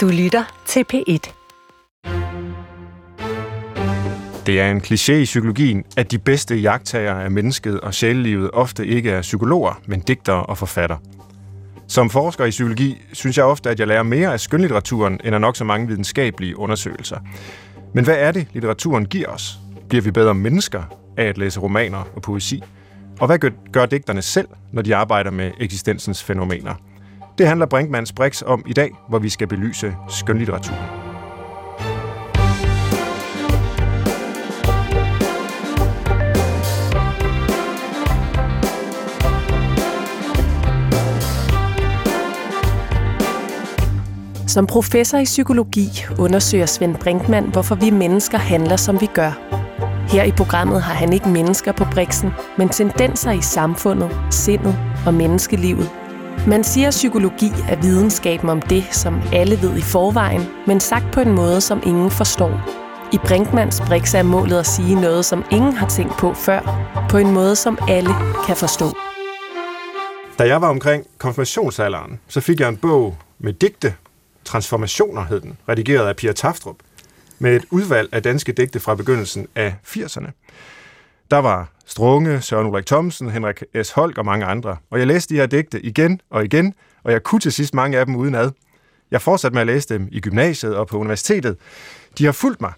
Du lytter til P1. Det er en kliché i psykologien, at de bedste jagttager af mennesket og sjælelivet ofte ikke er psykologer, men digtere og forfatter. Som forsker i psykologi synes jeg ofte, at jeg lærer mere af skønlitteraturen, end af nok så mange videnskabelige undersøgelser. Men hvad er det, litteraturen giver os? Bliver vi bedre mennesker af at læse romaner og poesi? Og hvad gør digterne selv, når de arbejder med eksistensens fænomener? Det handler Brinkmanns Brix om i dag, hvor vi skal belyse skønlitteraturen. Som professor i psykologi undersøger Svend Brinkmann, hvorfor vi mennesker handler, som vi gør. Her i programmet har han ikke mennesker på briksen, men tendenser i samfundet, sindet og menneskelivet. Man siger, at psykologi er videnskaben om det, som alle ved i forvejen, men sagt på en måde, som ingen forstår. I Brinkmans Brix er målet at sige noget, som ingen har tænkt på før, på en måde, som alle kan forstå. Da jeg var omkring konfirmationsalderen, så fik jeg en bog med digte, Transformationer hed den, redigeret af Pia Taftrup, med et udvalg af danske digte fra begyndelsen af 80'erne. Der var Strunge, Søren Ulrik Thomsen, Henrik S. Holk og mange andre. Og jeg læste de her digte igen og igen, og jeg kunne til sidst mange af dem uden ad. Jeg fortsatte med at læse dem i gymnasiet og på universitetet. De har fulgt mig.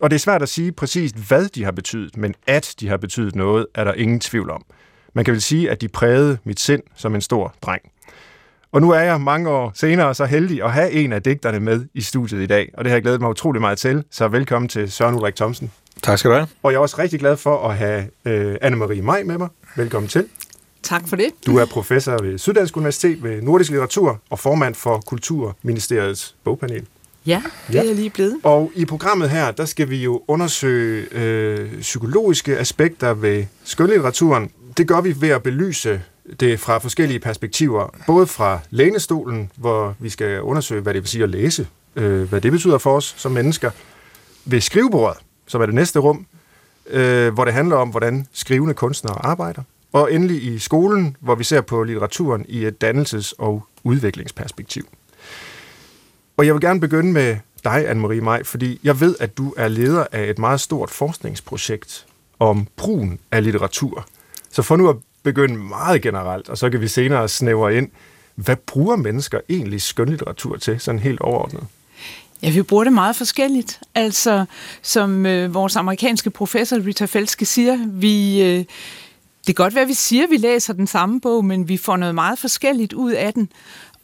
Og det er svært at sige præcis, hvad de har betydet, men at de har betydet noget, er der ingen tvivl om. Man kan vel sige, at de prægede mit sind som en stor dreng. Og nu er jeg mange år senere så heldig at have en af digterne med i studiet i dag, og det har jeg glædet mig utrolig meget til. Så velkommen til Søren Ulrik Thomsen. Tak skal du have. Og jeg er også rigtig glad for at have øh, Anne-Marie Maj med mig. Velkommen til. Tak for det. Du er professor ved Syddansk Universitet ved Nordisk Litteratur og formand for Kulturministeriets bogpanel. Ja, det ja. er jeg lige blevet. Og i programmet her, der skal vi jo undersøge øh, psykologiske aspekter ved skønlitteraturen. Det gør vi ved at belyse det fra forskellige perspektiver. Både fra lænestolen, hvor vi skal undersøge, hvad det vil sige at læse, øh, hvad det betyder for os som mennesker. Ved skrivebordet, som er det næste rum, øh, hvor det handler om, hvordan skrivende kunstnere arbejder. Og endelig i skolen, hvor vi ser på litteraturen i et dannelses- og udviklingsperspektiv. Og jeg vil gerne begynde med dig, Anne-Marie Maj, fordi jeg ved, at du er leder af et meget stort forskningsprojekt om brugen af litteratur. Så for nu at begynde meget generelt, og så kan vi senere snævre ind, hvad bruger mennesker egentlig skønlitteratur til, sådan helt overordnet? Ja, vi bruger det meget forskelligt. Altså, som øh, vores amerikanske professor Rita Felske siger, vi... Øh, det kan godt være, at vi siger, at vi læser den samme bog, men vi får noget meget forskelligt ud af den.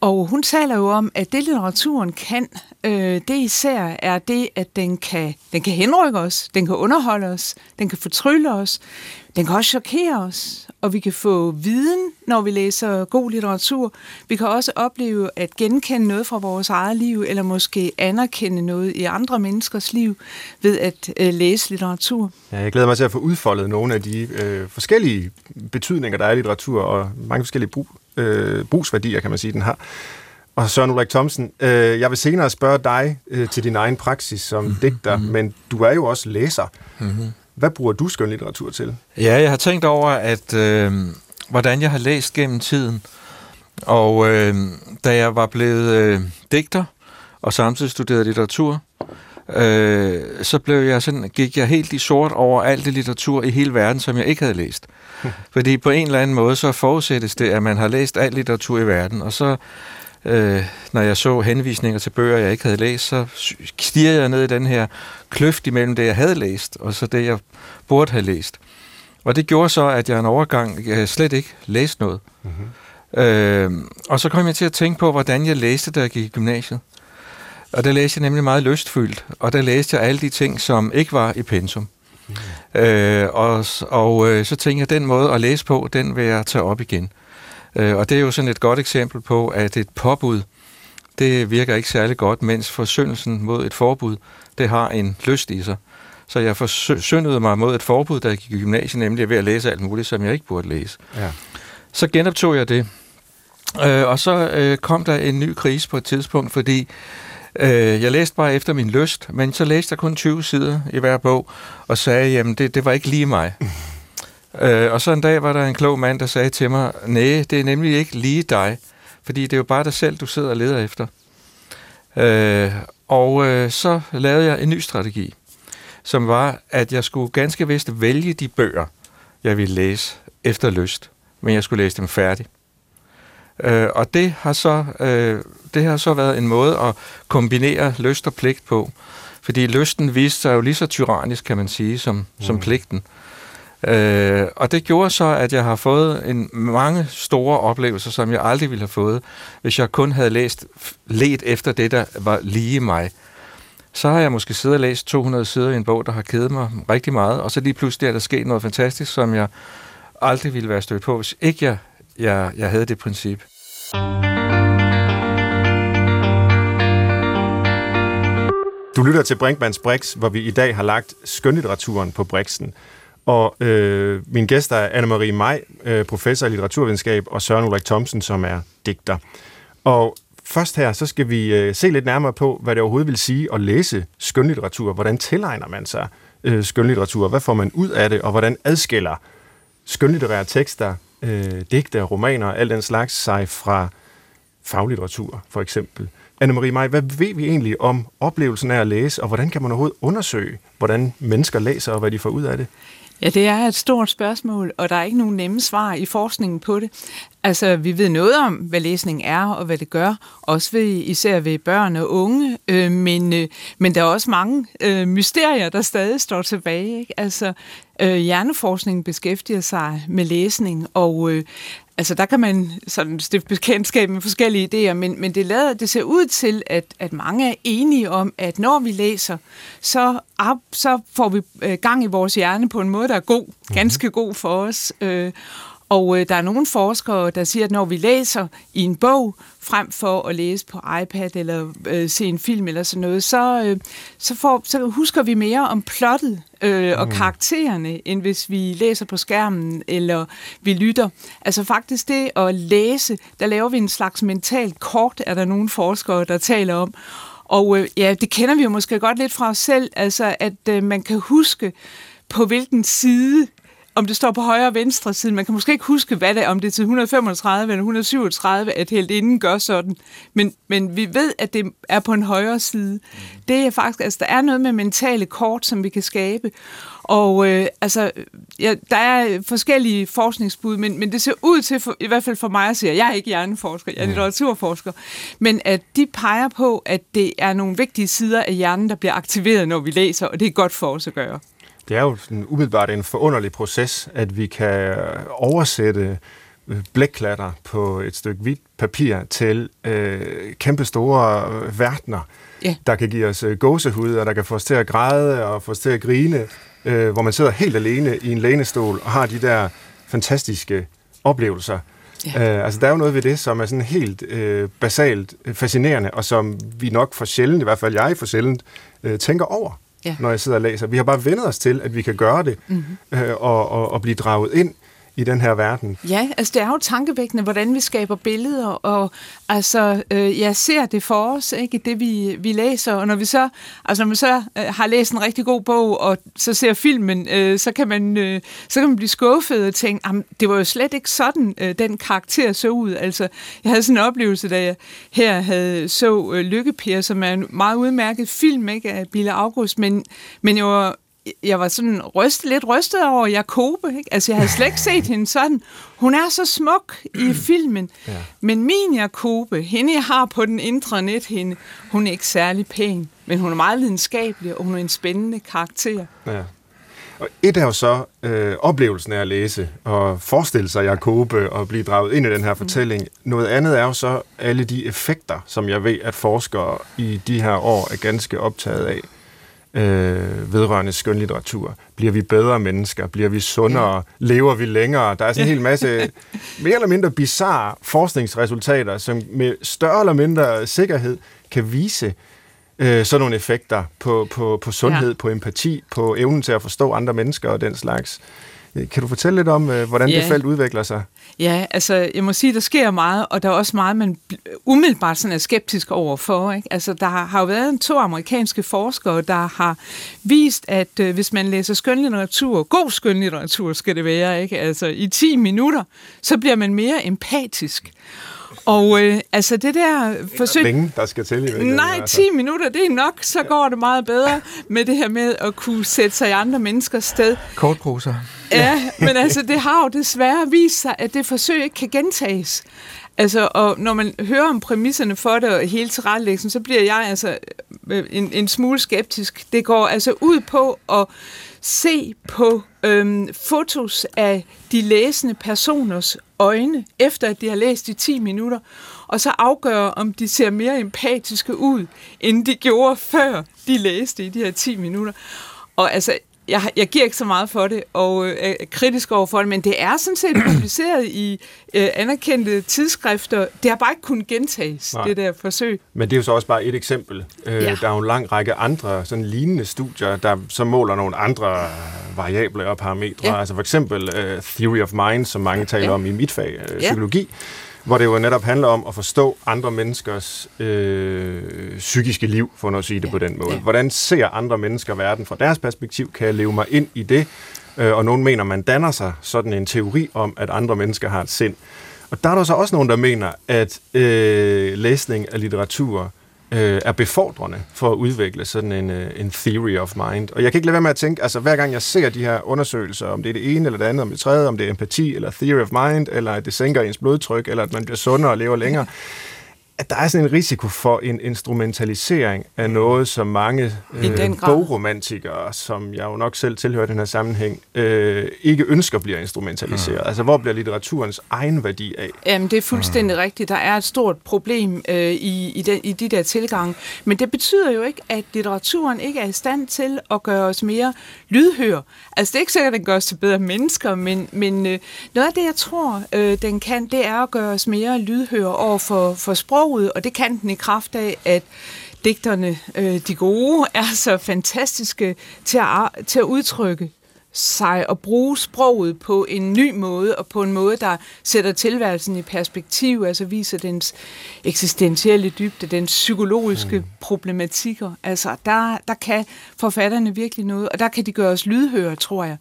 Og hun taler jo om, at det litteraturen kan, øh, det især er det, at den kan, den kan henrykke os, den kan underholde os, den kan fortrylle os, den kan også chokere os, og vi kan få viden, når vi læser god litteratur. Vi kan også opleve at genkende noget fra vores eget liv, eller måske anerkende noget i andre menneskers liv ved at øh, læse litteratur. Ja, jeg glæder mig til at få udfoldet nogle af de øh, forskellige betydninger, der er i litteratur, og mange forskellige brug, øh, brugsværdier, kan man sige, den har. Og Søren Ulrik Thomsen, øh, jeg vil senere spørge dig øh, til din egen praksis som mm-hmm. digter, mm-hmm. men du er jo også læser. Mm-hmm. Hvad bruger du skønlitteratur til? Ja, jeg har tænkt over, at øh, hvordan jeg har læst gennem tiden. Og øh, da jeg var blevet øh, digter og samtidig studerede litteratur, øh, så blev jeg sådan, gik jeg helt i sort over alt det litteratur i hele verden, som jeg ikke havde læst. Fordi på en eller anden måde, så forudsættes det, at man har læst alt litteratur i verden, og så øh, når jeg så henvisninger til bøger, jeg ikke havde læst, så stirrede jeg ned i den her kløft imellem det, jeg havde læst, og så det, jeg burde have læst. Og det gjorde så, at jeg en overgang jeg slet ikke læste noget. Mm-hmm. Øh, og så kom jeg til at tænke på, hvordan jeg læste, da jeg gik i gymnasiet. Og der læste jeg nemlig meget lystfyldt, og der læste jeg alle de ting, som ikke var i pensum. Mm. Øh, og og øh, så tænkte jeg, den måde at læse på, den vil jeg tage op igen. Øh, og det er jo sådan et godt eksempel på, at et påbud, det virker ikke særlig godt, mens forsyndelsen mod et forbud, det har en lyst i sig. Så jeg forsyndede mig mod et forbud, da jeg gik i gymnasiet, nemlig ved at læse alt muligt, som jeg ikke burde læse. Ja. Så genoptog jeg det. Øh, og så øh, kom der en ny krise på et tidspunkt, fordi øh, jeg læste bare efter min lyst, men så læste jeg kun 20 sider i hver bog, og sagde, jamen det, det var ikke lige mig. Øh, og så en dag var der en klog mand, der sagde til mig, nej, det er nemlig ikke lige dig, fordi det er jo bare dig selv, du sidder og leder efter. Øh, og øh, så lavede jeg en ny strategi, som var, at jeg skulle ganske vist vælge de bøger, jeg ville læse efter lyst, men jeg skulle læse dem færdigt. Øh, og det har, så, øh, det har så været en måde at kombinere lyst og pligt på. Fordi lysten viste sig jo lige så tyrannisk, kan man sige, som, mm. som pligten. Øh, Øh, og det gjorde så, at jeg har fået en mange store oplevelser, som jeg aldrig ville have fået, hvis jeg kun havde læst let efter det, der var lige mig. Så har jeg måske siddet og læst 200 sider i en bog, der har kedet mig rigtig meget, og så lige pludselig er der sket noget fantastisk, som jeg aldrig ville være stødt på, hvis ikke jeg, jeg, jeg havde det princip. Du lytter til Brinkmanns Brix, hvor vi i dag har lagt skønlitteraturen på Brixen. Og øh, min gæster er Anne-Marie Maj, øh, professor i litteraturvidenskab, og Søren Ulrik Thomsen, som er digter. Og først her, så skal vi øh, se lidt nærmere på, hvad det overhovedet vil sige at læse skønlitteratur. Hvordan tilegner man sig øh, skønlitteratur? Hvad får man ud af det? Og hvordan adskiller skønlitterære tekster, øh, digte, romaner og alt den slags sig fra faglitteratur, for eksempel? Anne-Marie Maj, hvad ved vi egentlig om oplevelsen af at læse, og hvordan kan man overhovedet undersøge, hvordan mennesker læser og hvad de får ud af det? Ja, det er et stort spørgsmål, og der er ikke nogen nemme svar i forskningen på det. Altså, vi ved noget om, hvad læsning er og hvad det gør, også ved, især ved børn og unge, øh, men, øh, men der er også mange øh, mysterier, der stadig står tilbage. Ikke? Altså, øh, hjerneforskningen beskæftiger sig med læsning, og øh, Altså der kan man sådan stifte bekendtskab med forskellige idéer, men, men det, lader, det ser ud til, at, at mange er enige om, at når vi læser, så, op, så får vi øh, gang i vores hjerne på en måde, der er god, mhm. ganske god for os. Øh, og øh, der er nogle forskere, der siger, at når vi læser i en bog, frem for at læse på iPad eller øh, se en film eller sådan noget, så, øh, så, får, så husker vi mere om plottet øh, og mm. karaktererne, end hvis vi læser på skærmen eller vi lytter. Altså faktisk det at læse, der laver vi en slags mentalt kort, er der nogle forskere, der taler om. Og øh, ja, det kender vi jo måske godt lidt fra os selv, altså at øh, man kan huske, på hvilken side om det står på højre og venstre side. Man kan måske ikke huske, hvad det er, om det er til 135 eller 137, at helt inden gør sådan. Men, men vi ved, at det er på en højre side. Det er faktisk, altså der er noget med mentale kort, som vi kan skabe. Og øh, altså, ja, der er forskellige forskningsbud, men, men det ser ud til, for, i hvert fald for mig at sige, jeg er ikke hjerneforsker, jeg er litteraturforsker, men at de peger på, at det er nogle vigtige sider af hjernen, der bliver aktiveret, når vi læser, og det er godt for os at gøre. Det er jo sådan umiddelbart en forunderlig proces, at vi kan oversætte øh, blækklatter på et stykke hvidt papir til øh, kæmpe store øh, verdener, ja. der kan give os øh, gåsehud, og der kan få os til at græde og få os til at grine, øh, hvor man sidder helt alene i en lænestol og har de der fantastiske oplevelser. Ja. Øh, altså, der er jo noget ved det, som er sådan helt øh, basalt fascinerende, og som vi nok for sjældent, i hvert fald jeg for sjældent, øh, tænker over ja. når jeg sidder og læser. Vi har bare vendet os til, at vi kan gøre det mm-hmm. øh, og, og, og blive draget ind i den her verden. Ja, altså det er jo tankevækkende, hvordan vi skaber billeder, og altså, øh, jeg ser det for os, ikke, det vi, vi læser, og når vi så, altså når man så øh, har læst en rigtig god bog, og så ser filmen, øh, så, kan man, øh, så kan man blive skuffet og tænke, det var jo slet ikke sådan, øh, den karakter så ud. Altså, jeg havde sådan en oplevelse, da jeg her havde så øh, Lykkepiger, som er en meget udmærket film, ikke, af Bille August, men, men jeg var jeg var sådan ryst, lidt rystet over Jakobe. Ikke? Altså, jeg havde slet ikke set hende sådan. Hun er så smuk i filmen. Ja. Men min Jakobe, hende jeg har på den indre net, hende, hun er ikke særlig pæn. Men hun er meget lidenskabelig, og hun er en spændende karakter. Ja. Og et er jo så øh, oplevelsen af at læse og forestille sig Jakobe og blive draget ind i den her fortælling. Mm. Noget andet er jo så alle de effekter, som jeg ved, at forskere i de her år er ganske optaget af øh, vedrørende skønlitteratur. Bliver vi bedre mennesker? Bliver vi sundere? Ja. Lever vi længere? Der er sådan en hel masse mere eller mindre bizarre forskningsresultater, som med større eller mindre sikkerhed kan vise øh, sådan nogle effekter på, på, på sundhed, ja. på empati, på evnen til at forstå andre mennesker og den slags. Kan du fortælle lidt om, øh, hvordan ja. det felt udvikler sig? Ja, altså jeg må sige, der sker meget, og der er også meget, man umiddelbart sådan er skeptisk overfor. Ikke? Altså der har jo været to amerikanske forskere, der har vist, at øh, hvis man læser skønlitteratur, god skønlitteratur skal det være, ikke? altså i 10 minutter, så bliver man mere empatisk. Og øh, altså det der forsøg... Længe, der skal til i Nej, 10 altså. minutter, det er nok, så går det meget bedre med det her med at kunne sætte sig i andre menneskers sted. Kortproser. Ja, men altså det har jo desværre vist sig, at det forsøg ikke kan gentages. Altså, og når man hører om præmisserne for det og hele tilrettelæggelsen, så bliver jeg altså øh, en, en smule skeptisk. Det går altså ud på at se på øhm, fotos af de læsende personers øjne, efter at de har læst i 10 minutter, og så afgøre, om de ser mere empatiske ud, end de gjorde før de læste i de her 10 minutter. Og altså, jeg, jeg giver ikke så meget for det, og øh, er kritisk over for det, men det er sådan set publiceret i øh, anerkendte tidsskrifter. Det har bare ikke kunnet gentages, Nej. det der forsøg. Men det er jo så også bare et eksempel. Øh, ja. Der er jo en lang række andre sådan lignende studier, der så måler nogle andre variable og parametre. Ja. Altså for eksempel uh, Theory of Mind, som mange taler ja. om i mit fag, uh, psykologi. Hvor det jo netop handler om at forstå andre menneskers øh, psykiske liv, for at sige det ja. på den måde. Ja. Hvordan ser andre mennesker verden fra deres perspektiv? Kan jeg leve mig ind i det? Øh, og nogen mener, man danner sig sådan en teori om, at andre mennesker har et sind. Og der er der så også nogen, der mener, at øh, læsning af litteratur øh, er befordrende for at udvikle sådan en, øh, en theory of mind. Og jeg kan ikke lade være med at tænke, altså hver gang jeg ser de her undersøgelser, om det er det ene eller det andet, om det tredje, om det er empati eller theory of mind, eller at det sænker ens blodtryk, eller at man bliver sundere og lever længere, at der er sådan en risiko for en instrumentalisering af noget, som mange øh, bogromantikere, som jeg jo nok selv tilhører den her sammenhæng, øh, ikke ønsker bliver instrumentaliseret. Mm. Altså, hvor bliver litteraturens egen værdi af? Jamen, det er fuldstændig mm. rigtigt. Der er et stort problem øh, i, i, den, i de der tilgange. Men det betyder jo ikke, at litteraturen ikke er i stand til at gøre os mere lydhør. Altså, det er ikke sikkert, at den gør os til bedre mennesker, men, men øh, noget af det, jeg tror, øh, den kan, det er at gøre os mere lydhør over for, for sprog sproget, og det kan den i kraft af, at digterne, øh, de gode, er så fantastiske til at, til at udtrykke sig og bruge sproget på en ny måde, og på en måde, der sætter tilværelsen i perspektiv, altså viser dens eksistentielle dybde, dens psykologiske mm. problematikker. Altså, der, der kan forfatterne virkelig noget, og der kan de gøre os lydhøre, tror jeg.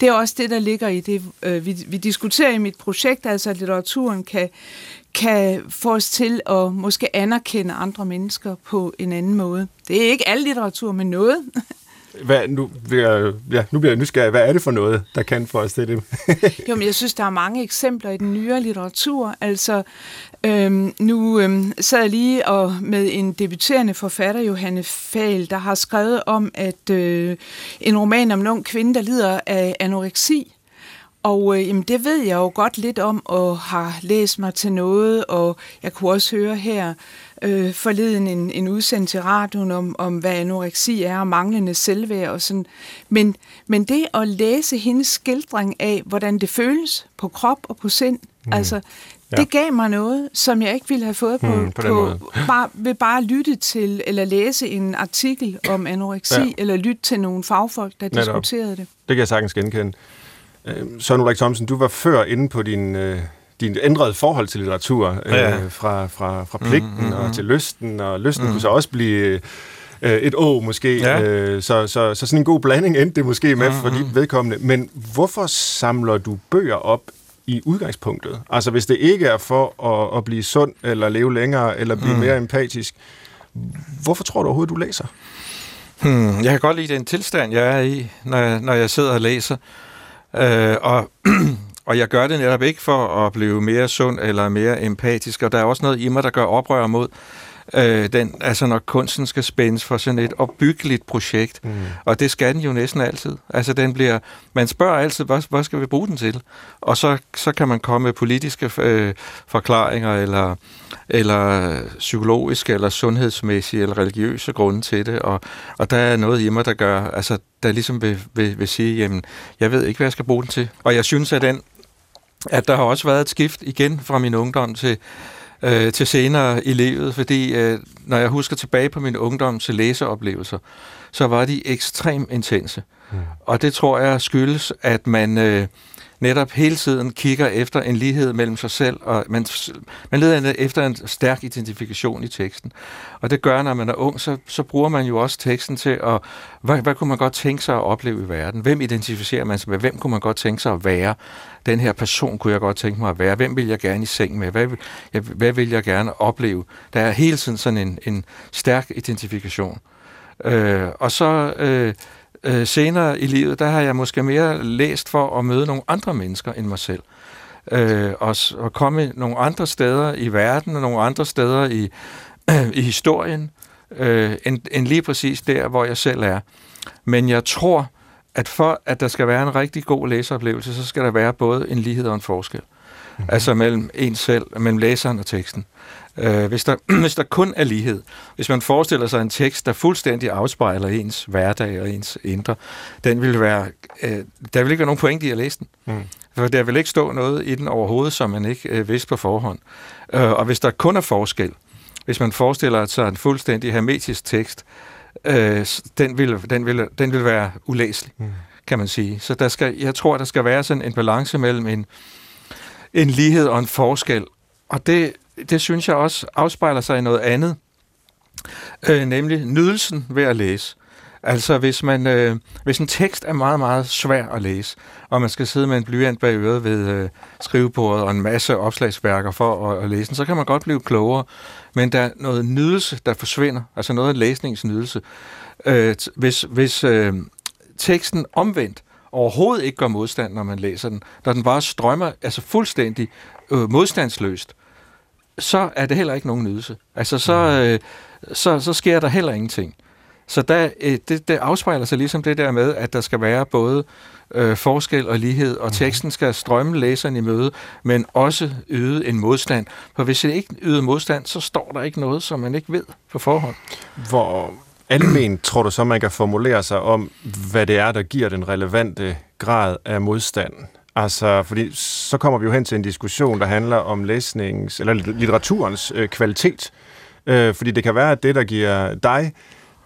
Det er også det, der ligger i det, øh, vi, vi diskuterer i mit projekt, altså at litteraturen kan, kan få os til at måske anerkende andre mennesker på en anden måde. Det er ikke al litteratur, men noget. Hvad, nu, bliver, ja, nu bliver jeg nysgerrig. Hvad er det for noget, der kan få os til det? jo, men jeg synes, der er mange eksempler i den nyere litteratur. Altså, øhm, nu øhm, sad jeg lige og med en debuterende forfatter, Johanne Fahl, der har skrevet om, at øh, en roman om en ung kvinde, der lider af anoreksi, og øh, jamen, det ved jeg jo godt lidt om, og har læst mig til noget, og jeg kunne også høre her øh, forleden en, en udsendelse til radioen om, om, hvad anoreksi er, og manglende selvværd og sådan. Men, men det at læse hendes skildring af, hvordan det føles på krop og på sind, mm. altså, ja. det gav mig noget, som jeg ikke ville have fået på, mm, på, på bare, ved bare at lytte til, eller læse en artikel om anoreksi, ja. eller lytte til nogle fagfolk, der Netop. diskuterede det. Det kan jeg sagtens genkende. Øh, Søren Ulrik Thomsen, du var før inde på din, øh, din ændrede forhold til litteratur, øh, ja. fra, fra, fra pligten mm, mm, mm. og til lysten, og lysten mm. kunne så også blive øh, et å måske. Ja. Øh, så, så, så sådan en god blanding endte det måske med mm, for dit vedkommende. Men hvorfor samler du bøger op i udgangspunktet? Altså hvis det ikke er for at, at blive sund, eller leve længere, eller blive mm. mere empatisk, hvorfor tror du overhovedet, du læser? Hmm, jeg kan godt lide den tilstand, jeg er i, når jeg, når jeg sidder og læser. Øh, og, og jeg gør det netop ikke for at blive mere sund eller mere empatisk, og der er også noget i mig, der gør oprør mod, øh, den, altså når kunsten skal spændes for sådan et opbyggeligt projekt, mm. og det skal den jo næsten altid. Altså den bliver, man spørger altid, hvad, hvad skal vi bruge den til? Og så, så kan man komme med politiske øh, forklaringer, eller, eller psykologiske, eller sundhedsmæssige, eller religiøse grunde til det, og, og der er noget i mig, der gør, altså der ligesom vil, vil, vil sige, jamen, jeg ved ikke, hvad jeg skal bruge den til. Og jeg synes, at den at der har også været et skift igen fra min ungdom til, øh, til senere i livet, fordi øh, når jeg husker tilbage på min ungdom til læseoplevelser, så var de ekstremt intense. Mm. Og det tror jeg skyldes, at man øh, netop hele tiden kigger efter en lighed mellem sig selv, og man, man leder efter en stærk identifikation i teksten. Og det gør, når man er ung, så, så bruger man jo også teksten til at, hvad, hvad kunne man godt tænke sig at opleve i verden? Hvem identificerer man sig med? Hvem kunne man godt tænke sig at være? Den her person kunne jeg godt tænke mig at være. Hvem vil jeg gerne i seng med? Hvad, jeg, hvad vil jeg gerne opleve? Der er hele tiden sådan en, en stærk identifikation. Øh, og så øh, øh, senere i livet, der har jeg måske mere læst for at møde nogle andre mennesker end mig selv. Øh, og, og komme nogle andre steder i verden, og nogle andre steder i, øh, i historien, øh, end, end lige præcis der, hvor jeg selv er. Men jeg tror, at for at der skal være en rigtig god læseoplevelse, så skal der være både en lighed og en forskel. Mm-hmm. Altså mellem en selv, mellem læseren og teksten. Øh, hvis, der, hvis der kun er lighed, hvis man forestiller sig en tekst, der fuldstændig afspejler ens hverdag og ens indre, den vil være, øh, der vil ikke være nogen pointe i at læse den. Mm. For der vil ikke stå noget i den overhovedet, som man ikke øh, vidste på forhånd. Øh, og hvis der kun er forskel, hvis man forestiller sig en fuldstændig hermetisk tekst, øh, den, vil, den, vil, den vil være ulæselig, mm. kan man sige. Så der skal, jeg tror, der skal være sådan en balance mellem en, en lighed og en forskel. Og det, det synes jeg også afspejler sig i noget andet, øh, nemlig nydelsen ved at læse. Altså, hvis, man, øh, hvis en tekst er meget, meget svær at læse, og man skal sidde med en blyant bag øret ved øh, skrivebordet og en masse opslagsværker for at, at læse den, så kan man godt blive klogere. Men der er noget nydelse, der forsvinder, altså noget af læsningsnydelse. Øh, hvis hvis øh, teksten omvendt overhovedet ikke gør modstand, når man læser den, når den bare strømmer altså fuldstændig øh, modstandsløst, så er det heller ikke nogen nydelse. Altså, så, øh, så, så sker der heller ingenting. Så der, øh, det, det afspejler sig ligesom det der med, at der skal være både øh, forskel og lighed, og mhm. teksten skal strømme læseren i møde, men også yde en modstand. For hvis det ikke yder modstand, så står der ikke noget, som man ikke ved på forhånd. Hvor almen tror du så, man kan formulere sig om, hvad det er, der giver den relevante grad af modstand? Altså, fordi så kommer vi jo hen til en diskussion, der handler om læsningens, eller litteraturens øh, kvalitet. Øh, fordi det kan være, at det, der giver dig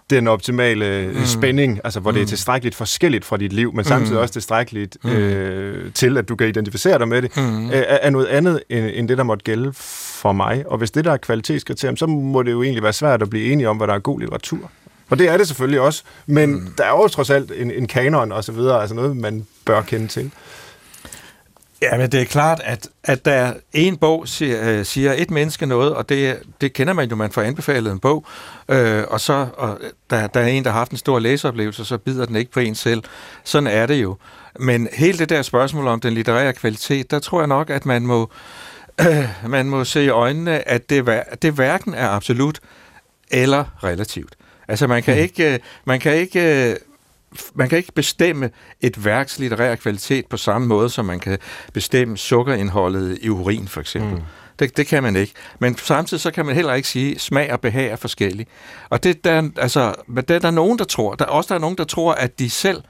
den optimale mm. spænding, altså hvor mm. det er mm. tilstrækkeligt forskelligt fra dit liv, men samtidig mm. også tilstrækkeligt mm. øh, til, at du kan identificere dig med det, mm. er, er noget andet end, end det, der måtte gælde for mig. Og hvis det der er kvalitetskriterium, så må det jo egentlig være svært at blive enige om, hvad der er god litteratur. Og det er det selvfølgelig også, men mm. der er jo trods alt en, en kanon og så videre, altså noget, man bør kende til. Ja, men det er klart, at, at der en bog siger, øh, siger et menneske noget, og det, det kender man jo, man får anbefalet en bog, øh, og så og der, der er en, der har haft en stor læseoplevelse, så bider den ikke på en selv. Sådan er det jo. Men hele det der spørgsmål om den litterære kvalitet, der tror jeg nok, at man må, øh, man må se i øjnene, at det, det hverken er absolut eller relativt. Altså man kan mm. ikke, øh, man kan ikke øh, man kan ikke bestemme et værks litterær kvalitet på samme måde, som man kan bestemme sukkerindholdet i urin, for eksempel. Mm. Det, det kan man ikke. Men samtidig så kan man heller ikke sige, at smag og behag er forskellige. Og det der, altså, det er der nogen, der tror. Der er også der er nogen, der tror, at de selv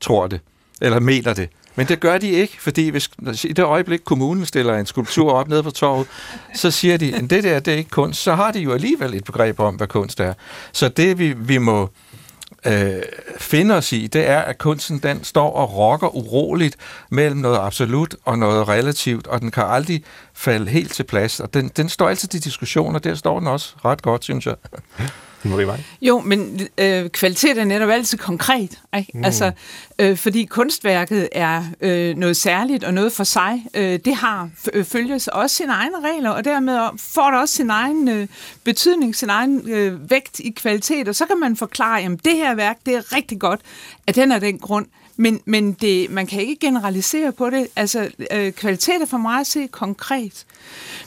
tror det, eller mener det. Men det gør de ikke, fordi hvis, i det øjeblik, kommunen stiller en skulptur op nede på torvet, så siger de, at det der, det er ikke kunst. Så har de jo alligevel et begreb om, hvad kunst er. Så det, vi, vi må øh, finde os i, det er, at kunsten den står og rokker uroligt mellem noget absolut og noget relativt, og den kan aldrig falde helt til plads. Og den, den står altid til diskussion, og der står den også ret godt, synes jeg. Jo, men øh, kvalitet er netop altid konkret. Ikke? Mm. Altså, øh, fordi kunstværket er øh, noget særligt og noget for sig. Øh, det har øh, følges også sine egne regler, og dermed får det også sin egen øh, betydning, sin egen øh, vægt i kvalitet. Og så kan man forklare, at det her værk det er rigtig godt af den og den grund. Men, men det, man kan ikke generalisere på det. Altså, øh, kvalitet er for mig at se konkret.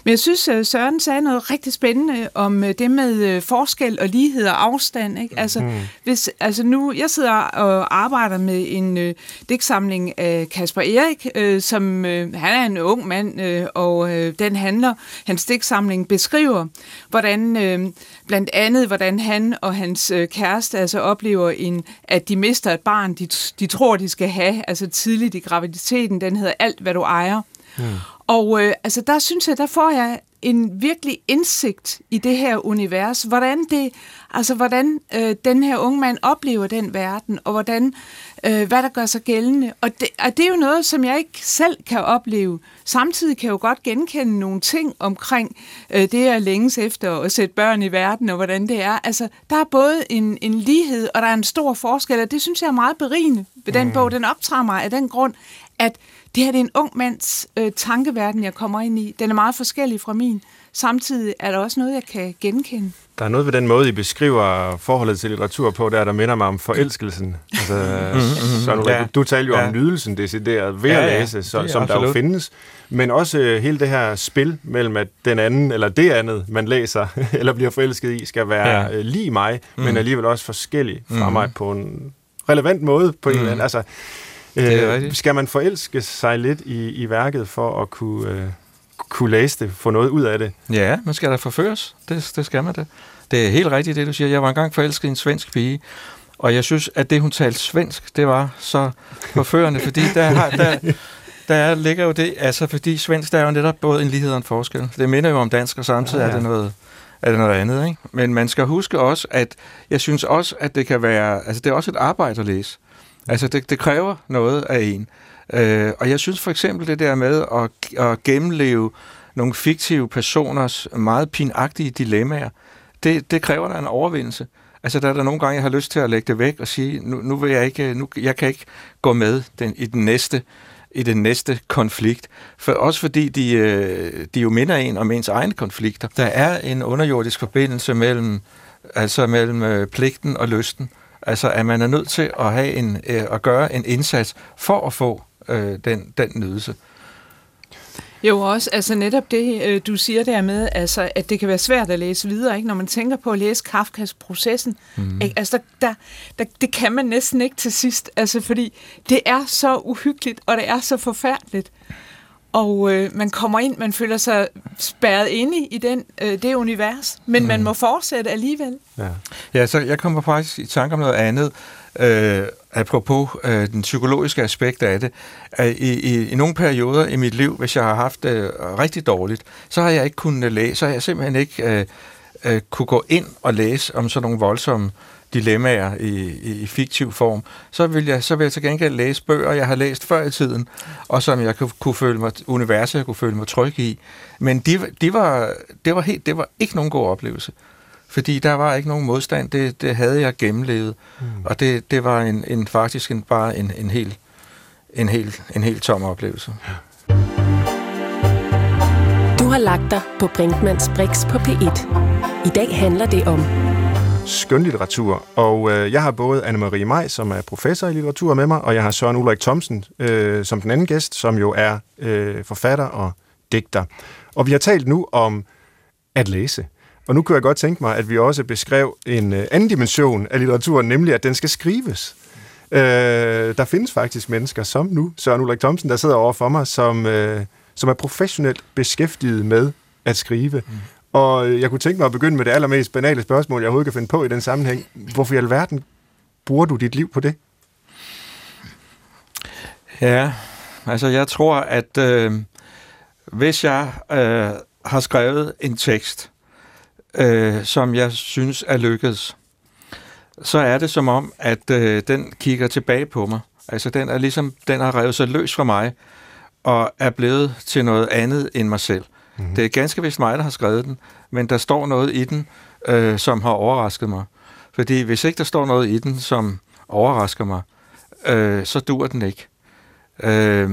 Men jeg synes, øh, Søren sagde noget rigtig spændende om øh, det med øh, forskel og lighed og afstand. Ikke? Altså, mm. hvis, altså nu, jeg sidder og arbejder med en øh, digtsamling af Kasper Erik, øh, som øh, han er en ung mand, øh, og øh, den handler, hans digtsamling beskriver, hvordan øh, blandt andet, hvordan han og hans øh, kæreste altså oplever, en, at de mister et barn, de, de tror, de skal have, altså tidligt i graviditeten. Den hedder Alt, hvad du ejer. Mm. Og øh, altså, der synes jeg, der får jeg en virkelig indsigt i det her univers, hvordan det, altså hvordan øh, den her unge mand oplever den verden, og hvordan, øh, hvad der gør sig gældende. Og det, og det er jo noget, som jeg ikke selv kan opleve. Samtidig kan jeg jo godt genkende nogle ting omkring øh, det at længes efter at sætte børn i verden, og hvordan det er. Altså, der er både en, en lighed, og der er en stor forskel, og det synes jeg er meget berigende ved den mm. bog. Den optræder mig af den grund, at det her det er en ung mands øh, tankeverden, jeg kommer ind i. Den er meget forskellig fra min. Samtidig er der også noget, jeg kan genkende. Der er noget ved den måde, I beskriver forholdet til litteratur på, der, der minder mig om forelskelsen. Altså, mm-hmm. så nu, ja. Du taler jo ja. om nydelsen decideret ved ja, at læse, så, som absolut. der jo findes. Men også øh, hele det her spil mellem, at den anden, eller det andet, man læser, eller bliver forelsket i, skal være ja. Øh, lige mig, mm. men alligevel også forskellig fra mm. mig på en relevant måde på en mm. eller anden. Altså, Øh, skal man forelske sig lidt i, i værket for at kunne, øh, kunne læse det, få noget ud af det? Ja, man skal da forføres. Det, det skal man da. Det er helt rigtigt, det du siger. Jeg var engang forelsket i en svensk pige, og jeg synes, at det, hun talte svensk, det var så forførende, fordi der, har, der, der ligger jo det, altså fordi svensk, der er jo netop både en lighed og en forskel. Det minder jo om dansk, og samtidig ja, ja. er det noget er det noget andet, ikke? Men man skal huske også, at jeg synes også, at det kan være, altså det er også et arbejde at læse. Altså, det, det kræver noget af en. Øh, og jeg synes for eksempel det der med at, at gennemleve nogle fiktive personers meget pinagtige dilemmaer, det, det kræver da en overvindelse. Altså, der er der nogle gange, jeg har lyst til at lægge det væk og sige, nu, nu vil jeg ikke, nu, jeg kan ikke gå med den, i den næste i den næste konflikt. For, også fordi de, øh, de jo minder en om ens egne konflikter. Der er en underjordisk forbindelse mellem, altså mellem øh, pligten og lysten. Altså, at man er nødt til at, have en, øh, at gøre en indsats for at få øh, den, den nydelse. Jo, også altså netop det, øh, du siger der med, altså, at det kan være svært at læse videre, ikke? når man tænker på at læse Kafkas processen. Mm. Ikke? Altså, der, der, der, det kan man næsten ikke til sidst, altså, fordi det er så uhyggeligt, og det er så forfærdeligt og øh, man kommer ind, man føler sig spærret inde i den, øh, det univers, men mm. man må fortsætte alligevel. Ja, ja så jeg kommer faktisk i tanke om noget andet, øh, apropos øh, den psykologiske aspekt af det. At i, i, I nogle perioder i mit liv, hvis jeg har haft det øh, rigtig dårligt, så har jeg ikke kunnet læse, så har jeg simpelthen ikke øh, øh, kunne gå ind og læse om sådan nogle voldsomme øh, dilemmaer i, i, i fiktiv form, så vil, jeg, så vil jeg til gengæld læse bøger, jeg har læst før i tiden, og som jeg kunne, kunne føle mig, universet jeg kunne føle mig tryg i. Men de, de var, det, var helt, det var ikke nogen god oplevelse. Fordi der var ikke nogen modstand, det, det havde jeg gennemlevet. Mm. Og det, det var en, en, faktisk en, bare en, en, helt, en, helt, en helt tom oplevelse. Du har lagt dig på Brinkmanns Brix på P1. I dag handler det om skønlitteratur. Og øh, jeg har både Anne-Marie Maj, som er professor i litteratur med mig, og jeg har Søren Ulrik Thomsen øh, som den anden gæst, som jo er øh, forfatter og digter. Og vi har talt nu om at læse. Og nu kunne jeg godt tænke mig, at vi også beskrev en øh, anden dimension af litteraturen, nemlig at den skal skrives. Øh, der findes faktisk mennesker som nu, Søren Ulrik Thomsen, der sidder over for mig, som, øh, som er professionelt beskæftiget med at skrive. Mm. Og jeg kunne tænke mig at begynde med det allermest banale spørgsmål, jeg overhovedet kan finde på i den sammenhæng. Hvorfor i alverden bruger du dit liv på det? Ja, altså jeg tror, at øh, hvis jeg øh, har skrevet en tekst, øh, som jeg synes er lykkedes, så er det som om, at øh, den kigger tilbage på mig. Altså den er ligesom, den har revet sig løs fra mig, og er blevet til noget andet end mig selv. Mm-hmm. Det er ganske vist mig, der har skrevet den, men der står noget i den, øh, som har overrasket mig. Fordi hvis ikke der står noget i den, som overrasker mig, øh, så dur den ikke. Øh,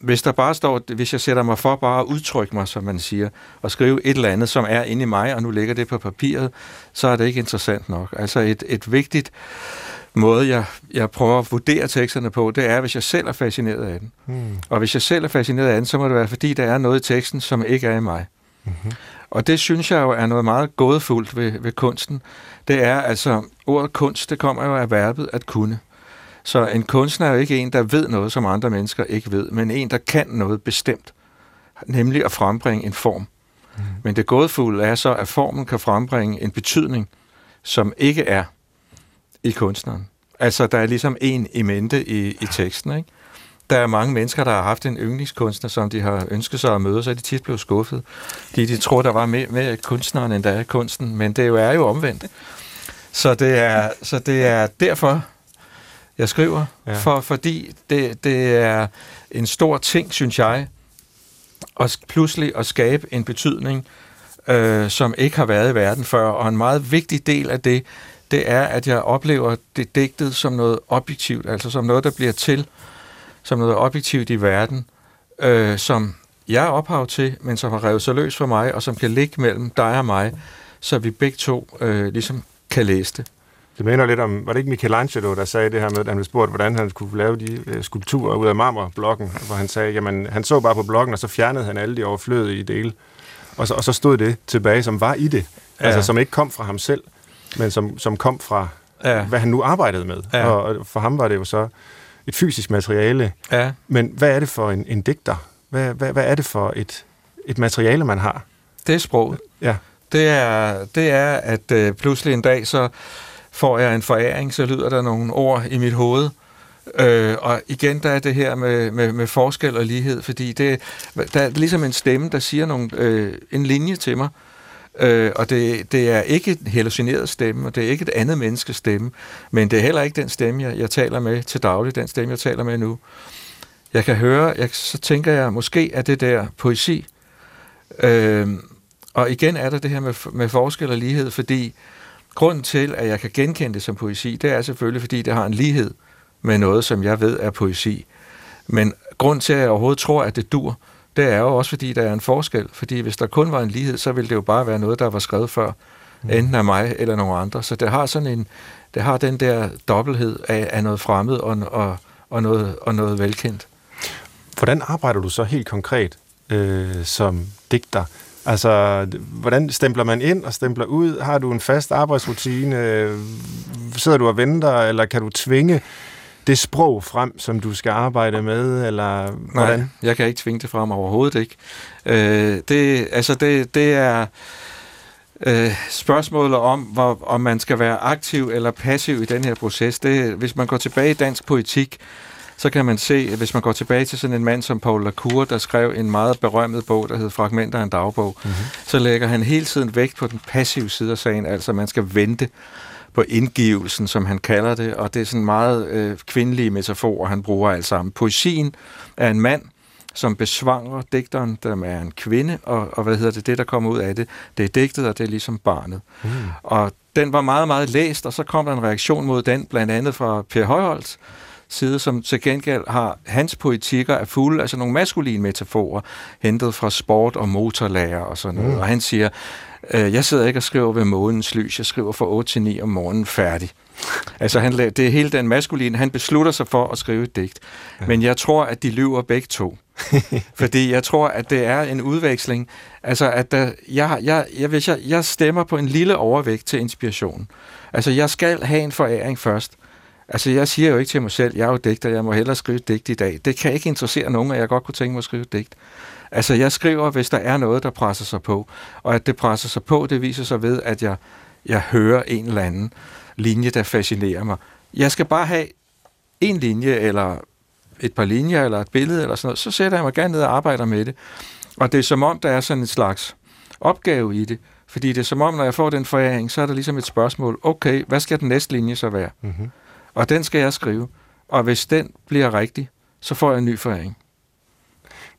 hvis der bare står, hvis jeg sætter mig for bare at udtrykke mig, som man siger, og skrive et eller andet, som er inde i mig, og nu ligger det på papiret, så er det ikke interessant nok. Altså et, et vigtigt måde, jeg, jeg prøver at vurdere teksterne på, det er, hvis jeg selv er fascineret af den. Mm. Og hvis jeg selv er fascineret af den, så må det være, fordi der er noget i teksten, som ikke er i mig. Mm-hmm. Og det synes jeg jo er noget meget gådefuldt ved, ved kunsten. Det er altså, ordet kunst, det kommer jo af verbet at kunne. Så en kunstner er jo ikke en, der ved noget, som andre mennesker ikke ved, men en, der kan noget bestemt, nemlig at frembringe en form. Mm. Men det gådefulde er så, at formen kan frembringe en betydning, som ikke er i kunstneren. Altså, der er ligesom en i mente i, i teksten, ikke? der er mange mennesker, der har haft en yndlingskunstner, som de har ønsket sig at møde, så er de tit blevet skuffet. De, de tror, der var mere, mere kunstneren, end der er kunsten, men det jo er jo omvendt. Så det er, så det er derfor, jeg skriver, ja. for, fordi det, det er en stor ting, synes jeg, at pludselig at skabe en betydning, øh, som ikke har været i verden før, og en meget vigtig del af det, det er, at jeg oplever det digtet som noget objektivt, altså som noget, der bliver til, som noget objektivt i verden, øh, som jeg er ophav til, men som har revet sig løs for mig, og som kan ligge mellem dig og mig, så vi begge to øh, ligesom kan læse det. Det minder lidt om, var det ikke Michelangelo, der sagde det her med, at han blev spurgt, hvordan han skulle lave de øh, skulpturer ud af marmorblokken, hvor han sagde, jamen han så bare på blokken, og så fjernede han alle de overflødige dele. Og så, og så stod det tilbage, som var i det. Ja. Altså som ikke kom fra ham selv, men som, som kom fra, ja. hvad han nu arbejdede med. Ja. Og, for ham var det jo så et fysisk materiale. Ja. Men hvad er det for en, en digter? Hvad, hvad, hvad er det for et, et materiale, man har? Det er sproget. Ja. Det er, det er at øh, pludselig en dag, så får jeg en foræring, så lyder der nogle ord i mit hoved. Øh, og igen, der er det her med, med, med forskel og lighed, fordi det, der er ligesom en stemme, der siger nogle, øh, en linje til mig, øh, og det, det er ikke en hallucineret stemme, og det er ikke et andet menneskes stemme, men det er heller ikke den stemme, jeg, jeg taler med til daglig, den stemme, jeg taler med nu. Jeg kan høre, jeg, så tænker jeg, måske er det der poesi. Øh, og igen er der det her med, med forskel og lighed, fordi Grunden til, at jeg kan genkende det som poesi, det er selvfølgelig, fordi det har en lighed med noget, som jeg ved er poesi. Men grund til, at jeg overhovedet tror, at det dur, det er jo også, fordi der er en forskel. Fordi hvis der kun var en lighed, så ville det jo bare være noget, der var skrevet før, mm. enten af mig eller nogen andre. Så det har sådan en, det har den der dobbelthed af, af noget fremmed og, og, og, noget, og noget velkendt. Hvordan arbejder du så helt konkret øh, som digter? Altså, hvordan stempler man ind og stempler ud? Har du en fast arbejdsrutine? Sidder du og venter, eller kan du tvinge det sprog frem, som du skal arbejde med, eller hvordan? Nej, jeg kan ikke tvinge det frem overhovedet ikke. Øh, det, altså, det, det er øh, spørgsmålet om, hvor, om man skal være aktiv eller passiv i den her proces. Det, hvis man går tilbage i dansk politik, så kan man se, hvis man går tilbage til sådan en mand som Paul Lacour, der skrev en meget berømmet bog, der hedder Fragmenter af en dagbog, mm-hmm. så lægger han hele tiden vægt på den passive side af sagen, altså man skal vente på indgivelsen, som han kalder det, og det er sådan meget øh, kvindelige metaforer, han bruger alt sammen. Poesien er en mand, som besvanger digteren, der er en kvinde, og, og hvad hedder det, det der kommer ud af det, det er digtet, og det er ligesom barnet. Mm. Og den var meget, meget læst, og så kom der en reaktion mod den, blandt andet fra Per Højholdt, side, som til gengæld har hans poetikker er fulde altså nogle maskuline metaforer, hentet fra sport og motorlærer og sådan noget. Mm. Og han siger, jeg sidder ikke og skriver ved månens lys, jeg skriver fra 8 til 9 om morgenen færdig. altså han, det er hele den maskuline, han beslutter sig for at skrive et digt. Ja. Men jeg tror, at de lyver begge to. Fordi jeg tror, at det er en udveksling. Altså, at der, jeg, jeg, jeg, hvis jeg, jeg stemmer på en lille overvægt til inspiration. Altså, jeg skal have en foræring først. Altså, jeg siger jo ikke til mig selv, jeg er jo digter, jeg må hellere skrive et digt i dag. Det kan ikke interessere nogen, at jeg godt kunne tænke mig at skrive et digt. Altså, jeg skriver, hvis der er noget, der presser sig på. Og at det presser sig på, det viser sig ved, at jeg, jeg hører en eller anden linje, der fascinerer mig. Jeg skal bare have en linje, eller et par linjer, eller et billede, eller sådan noget. Så sætter jeg mig gerne ned og arbejder med det. Og det er som om, der er sådan en slags opgave i det. Fordi det er som om, når jeg får den foræring, så er der ligesom et spørgsmål. Okay, hvad skal den næste linje så være? Mm-hmm. Og den skal jeg skrive. Og hvis den bliver rigtig, så får jeg en ny foræring.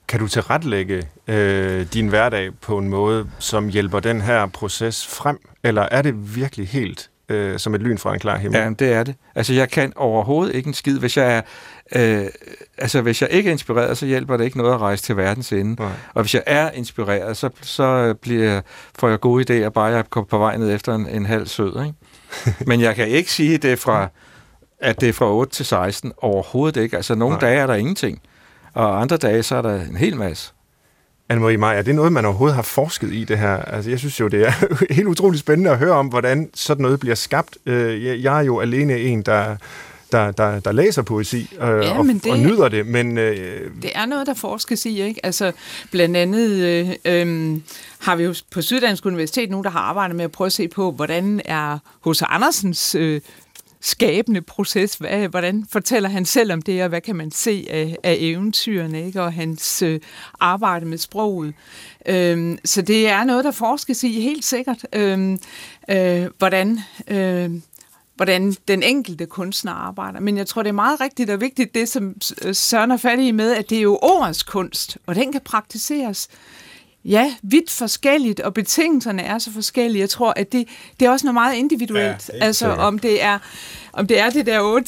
Kan du tilrettelægge øh, din hverdag på en måde, som hjælper den her proces frem? Eller er det virkelig helt øh, som et lyn fra en klar himmel? Ja, det er det. Altså, jeg kan overhovedet ikke en skid. Hvis jeg er, øh, altså, hvis jeg ikke er inspireret, så hjælper det ikke noget at rejse til verdens ende. Nej. Og hvis jeg er inspireret, så, så bliver, får jeg gode idéer, bare jeg kommer på vej ned efter en, en halv sød. Ikke? Men jeg kan ikke sige det fra at det er fra 8 til 16. Overhovedet ikke. Altså, nogle Nej. dage er der ingenting, og andre dage, så er der en hel masse. Anne-Marie Maj, er det noget, man overhovedet har forsket i det her? Altså, jeg synes jo, det er helt utroligt spændende at høre om, hvordan sådan noget bliver skabt. Øh, jeg er jo alene en, der, der, der, der læser poesi øh, ja, og, det, og nyder det, men... Øh, det er noget, der forskes i, ikke? Altså, blandt andet øh, øh, har vi jo på Syddansk Universitet nogen, der har arbejdet med at prøve at se på, hvordan er H.C. Andersens øh, skabende proces. Hvad, hvordan fortæller han selv om det, og hvad kan man se af, af eventyrene, ikke? og hans øh, arbejde med sproget. Øhm, så det er noget, der forskes i helt sikkert, øhm, øh, hvordan... Øh, hvordan den enkelte kunstner arbejder. Men jeg tror, det er meget rigtigt og vigtigt, det som Søren er fat i med, at det er jo ordets kunst, og den kan praktiseres ja, vidt forskelligt, og betingelserne er så forskellige. Jeg tror, at det, det er også noget meget individuelt. Ja, altså, om det er om det er det der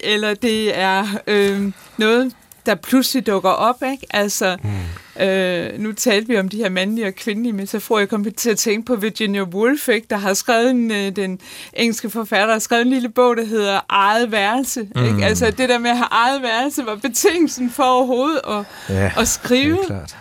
8-9, eller det er øh, noget, der pludselig dukker op, ikke? Altså, mm. øh, nu talte vi om de her mandlige og kvindelige metaforer. Jeg kom til at tænke på Virginia Woolf, ikke? der har skrevet en, øh, den engelske forfatter, har skrevet en lille bog, der hedder Eget værelse. Mm. Ikke? Altså, det der med at have eget værelse var betingelsen for overhovedet at, ja, at skrive. Det er klart.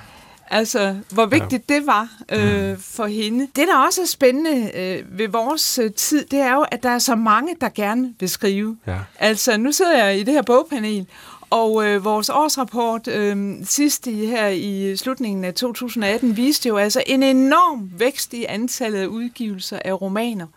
Altså, hvor vigtigt ja. det var øh, mm. for hende. Det, der også er spændende øh, ved vores øh, tid, det er jo, at der er så mange, der gerne vil skrive. Ja. Altså, nu sidder jeg i det her bogpanel, og øh, vores årsrapport øh, sidst i, her i slutningen af 2018 viste jo altså en enorm vækst i antallet af udgivelser af romaner.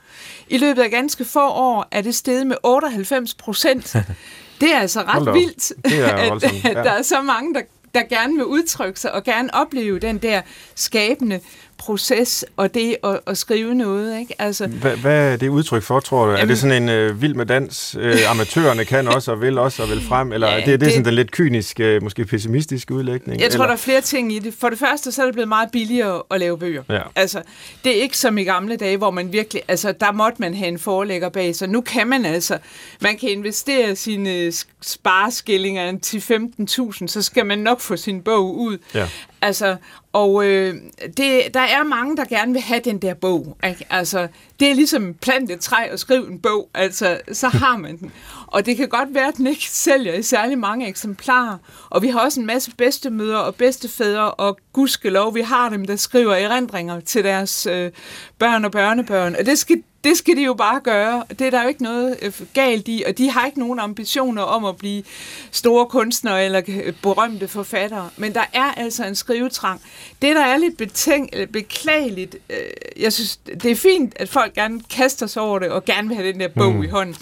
I løbet af ganske få år er det steget med 98 procent. Det er altså ret vildt, det er at, at der er så mange, der der gerne vil udtrykke sig og gerne opleve den der skabende proces og det at, at skrive noget. Ikke? Altså, hvad, hvad er det udtryk for, tror du? Jamen, er det sådan en øh, vild med dans, øh, amatørerne kan også og vil også og vil frem, eller ja, det, det er det, sådan den lidt kyniske, øh, måske pessimistiske udlægning? Jeg tror, eller? der er flere ting i det. For det første, så er det blevet meget billigere at lave bøger. Ja. Altså, det er ikke som i gamle dage, hvor man virkelig, altså der måtte man have en forelægger bag sig. Nu kan man altså, man kan investere sine spareskillinger til 15.000, så skal man nok få sin bog ud. Ja. Altså, og øh, det, der er mange, der gerne vil have den der bog. Ikke? Altså, det er ligesom plante et træ og skrive en bog. Altså, så har man den. Og det kan godt være, at den ikke sælger i særlig mange eksemplarer. Og vi har også en masse bedstemødre og bedstefædre, og gudskelov, vi har dem, der skriver erindringer til deres øh, børn og børnebørn. Og det skal det skal de jo bare gøre. Det er der jo ikke noget øh, galt i, og de har ikke nogen ambitioner om at blive store kunstnere eller øh, berømte forfattere. Men der er altså en skrivetrang. Det, der er lidt betænk, beklageligt, øh, jeg synes, det er fint, at folk gerne kaster sig over det, og gerne vil have den der bog mm. i hånden.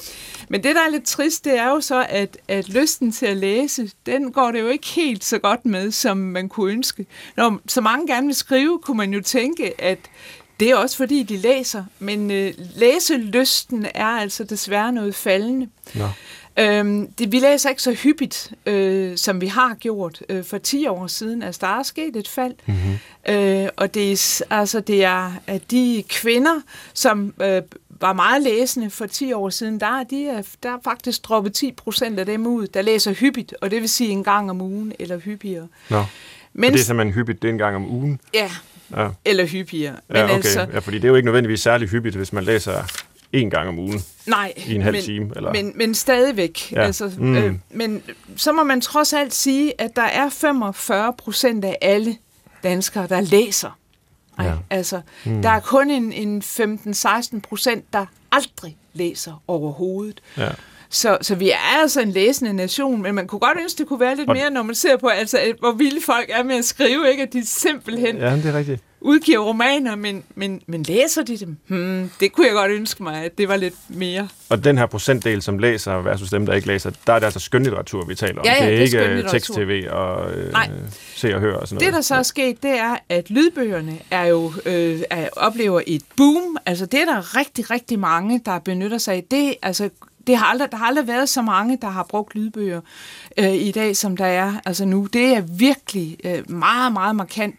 Men det, der er lidt trist, det er jo så, at, at lysten til at læse, den går det jo ikke helt så godt med, som man kunne ønske. Når så mange gerne vil skrive, kunne man jo tænke, at det er også fordi, de læser, men øh, læselysten er altså desværre noget faldende. Ja. Øhm, det, vi læser ikke så hyppigt, øh, som vi har gjort øh, for 10 år siden. Altså, der er sket et fald. Mm-hmm. Øh, og det er, altså, det er at de kvinder, som øh, var meget læsende for 10 år siden, der er, de er, der er faktisk droppet 10 procent af dem ud, der læser hyppigt, og det vil sige en gang om ugen eller hyppigere. Nå. Men, det er simpelthen hyppigt, det er en gang om ugen? Ja, ja. eller hyppigere. Men ja, okay. altså, ja, fordi det er jo ikke nødvendigvis særlig hyppigt, hvis man læser en gang om ugen. Nej, i en halv men, time. Eller? Men, men stadigvæk. Ja. Altså, mm. øh, men så må man trods alt sige, at der er 45 procent af alle danskere, der læser. Ej, ja. altså, mm. Der er kun en, en 15-16 procent, der aldrig læser overhovedet. Ja. Så, så vi er altså en læsende nation, men man kunne godt ønske, det kunne være lidt mere, når man ser på, altså, hvor vilde folk er med at skrive, ikke? at de simpelthen ja, det er rigtigt. udgiver romaner, men, men, men læser de dem? Hmm, det kunne jeg godt ønske mig, at det var lidt mere. Og den her procentdel, som læser versus dem, der ikke læser, der er det altså skønlitteratur, vi taler om. Ja, ja, det er, det er ikke tekst-tv og øh, Nej. se og høre og sådan noget. Det, der så er sket, det er, at lydbøgerne er jo, øh, er, oplever et boom. Altså, det er der rigtig, rigtig mange, der benytter sig af. Det, altså, det har aldrig, der har aldrig været så mange, der har brugt lydbøger øh, i dag, som der er altså nu. Det er virkelig øh, meget, meget markant.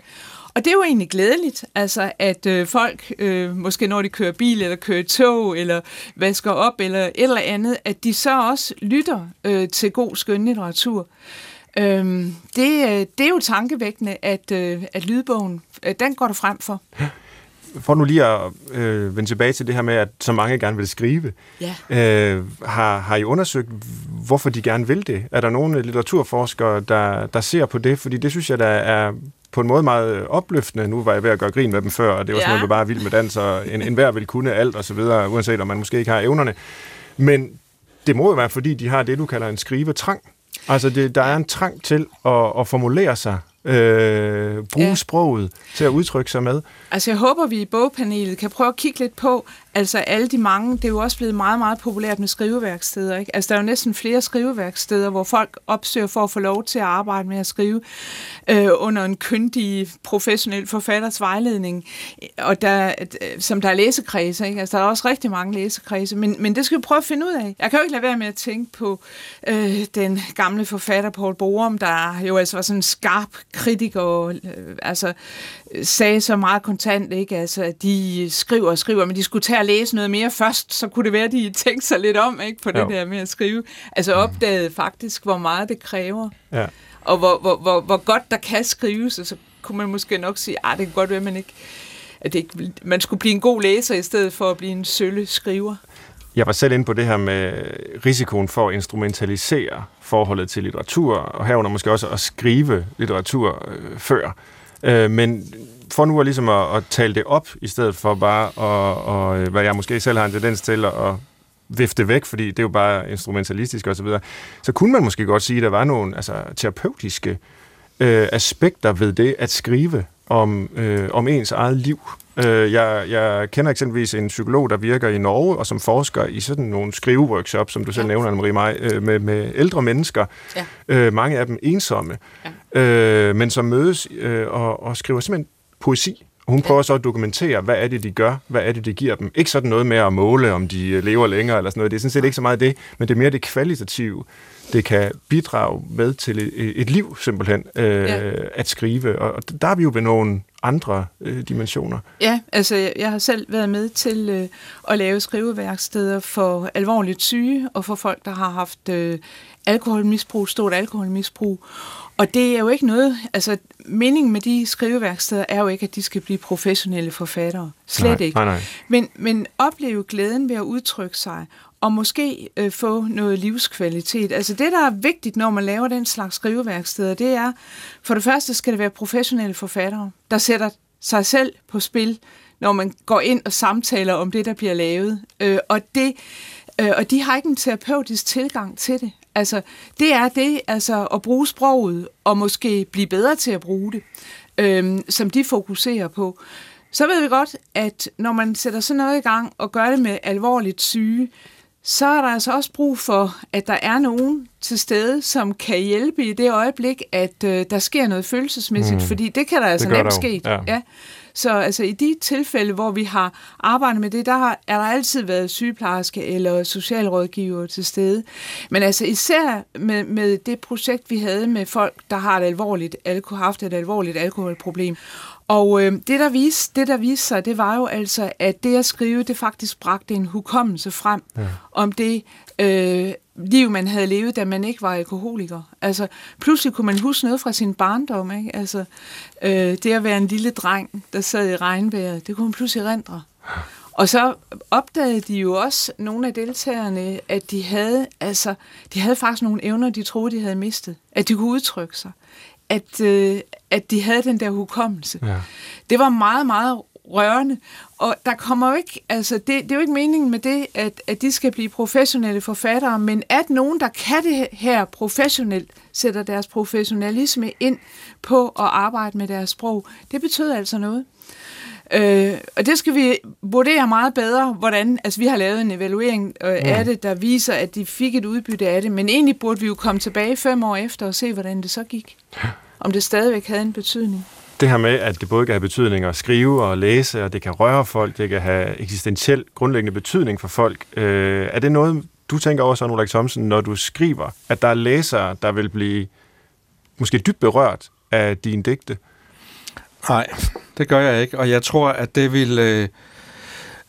Og det er jo egentlig glædeligt, altså, at øh, folk, øh, måske når de kører bil, eller kører tog, eller vasker op, eller et eller andet, at de så også lytter øh, til god skønlitteratur. Øh, det, øh, det er jo tankevækkende, at, øh, at lydbogen, øh, den går der frem for for nu lige at øh, vende tilbage til det her med, at så mange gerne vil skrive, ja. øh, har, har I undersøgt, hvorfor de gerne vil det? Er der nogle litteraturforskere, der, der ser på det? Fordi det synes jeg, der er på en måde meget opløftende. Nu var jeg ved at gøre grin med dem før, og det var ja. sådan noget, bare vild med dans, og en, en hver vil kunne alt og så videre, uanset om man måske ikke har evnerne. Men det må jo være, fordi de har det, du kalder en skrivetrang. Altså, det, der er en trang til at, at formulere sig øh, bruge ja. sproget til at udtrykke sig med. Altså jeg håber, vi i bogpanelet kan prøve at kigge lidt på, altså alle de mange, det er jo også blevet meget, meget populært med skriveværksteder. Ikke? Altså der er jo næsten flere skriveværksteder, hvor folk opsøger for at få lov til at arbejde med at skrive øh, under en kyndig, professionel forfatters vejledning, og der, øh, som der er læsekredse. Ikke? Altså der er også rigtig mange læsekredse, men, men det skal vi prøve at finde ud af. Jeg kan jo ikke lade være med at tænke på øh, den gamle forfatter Paul Borum, der jo altså var sådan en skarp kritiker, øh, altså sagde så meget kontant, ikke? Altså, at de skriver og skriver, men de skulle tage og læse noget mere først, så kunne det være, at de tænkte sig lidt om ikke, på det jo. der med at skrive. Altså opdagede faktisk, hvor meget det kræver. Ja. Og hvor, hvor, hvor, hvor godt der kan skrives, og så kunne man måske nok sige, at ah, det kan godt være, at man ikke at det ikke, man skulle blive en god læser i stedet for at blive en sølle skriver. Jeg var selv inde på det her med risikoen for at instrumentalisere forholdet til litteratur, og herunder måske også at skrive litteratur øh, før. Øh, men for nu at, ligesom at, at tale det op, i stedet for bare, at, og, øh, hvad jeg måske selv har en tendens til at vifte væk, fordi det er jo bare instrumentalistisk osv., så, videre, så kunne man måske godt sige, at der var nogle altså, terapeutiske øh, aspekter ved det at skrive om, øh, om ens eget liv. Øh, jeg, jeg kender eksempelvis en psykolog, der virker i Norge, og som forsker i sådan nogle skriveworkshops, som du selv ja. nævner, Anne-Marie Maj, øh, med, med ældre mennesker. Ja. Øh, mange af dem ensomme, ja. øh, men som mødes øh, og, og skriver simpelthen poesi. Hun prøver så at dokumentere, hvad er det, de gør, hvad er det, de giver dem. Ikke sådan noget med at måle, om de lever længere eller sådan noget. Det er sådan set ikke så meget det, men det er mere det kvalitative det kan bidrage med til et, et liv, simpelthen, øh, ja. at skrive. Og der er vi jo ved nogle andre øh, dimensioner. Ja, altså jeg har selv været med til øh, at lave skriveværksteder for alvorligt syge og for folk, der har haft øh, alkoholmisbrug, stort alkoholmisbrug. Og det er jo ikke noget, altså meningen med de skriveværksteder er jo ikke, at de skal blive professionelle forfattere. Slet nej, ikke. Nej, nej. Men, men opleve glæden ved at udtrykke sig, og måske øh, få noget livskvalitet. Altså det, der er vigtigt, når man laver den slags skriveværksteder, det er, for det første skal det være professionelle forfattere, der sætter sig selv på spil, når man går ind og samtaler om det, der bliver lavet. Øh, og, det, øh, og de har ikke en terapeutisk tilgang til det. Altså, det er det, altså at bruge sproget, og måske blive bedre til at bruge det, øh, som de fokuserer på. Så ved vi godt, at når man sætter sådan noget i gang og gør det med alvorligt syge, så er der altså også brug for, at der er nogen til stede, som kan hjælpe i det øjeblik, at øh, der sker noget følelsesmæssigt, mm. fordi det kan der altså nemt ske. Ja. Ja. Så altså i de tilfælde, hvor vi har arbejdet med det, der har, er der altid været sygeplejerske eller socialrådgiver til stede. Men altså især med, med det projekt, vi havde med folk, der har et alvorligt alkohol, haft et alvorligt alkoholproblem, og øh, det, der viste, det, der viste sig, det var jo altså, at det at skrive, det faktisk bragte en hukommelse frem ja. om det øh, liv, man havde levet, da man ikke var alkoholiker. Altså, pludselig kunne man huske noget fra sin barndom, ikke? Altså, øh, det at være en lille dreng, der sad i regnvejret, det kunne man pludselig rendre. Og så opdagede de jo også, nogle af deltagerne, at de havde, altså, de havde faktisk nogle evner, de troede, de havde mistet. At de kunne udtrykke sig at, øh, at de havde den der hukommelse. Ja. Det var meget, meget rørende. Og der kommer jo ikke, altså det, det er jo ikke meningen med det, at, at de skal blive professionelle forfattere, men at nogen, der kan det her professionelt, sætter deres professionalisme ind på at arbejde med deres sprog, det betyder altså noget. Øh, og det skal vi vurdere meget bedre, hvordan, altså vi har lavet en evaluering øh, ja. af det, der viser, at de fik et udbytte af det, men egentlig burde vi jo komme tilbage fem år efter og se, hvordan det så gik. Om det stadigvæk havde en betydning. Det her med, at det både kan have betydning at skrive og læse, og det kan røre folk, det kan have eksistentiel grundlæggende betydning for folk. Øh, er det noget, du tænker over, Søren Ulrik Thomsen, når du skriver, at der er læsere, der vil blive måske dybt berørt af dine digte? Nej, det gør jeg ikke, og jeg tror, at det vil, øh,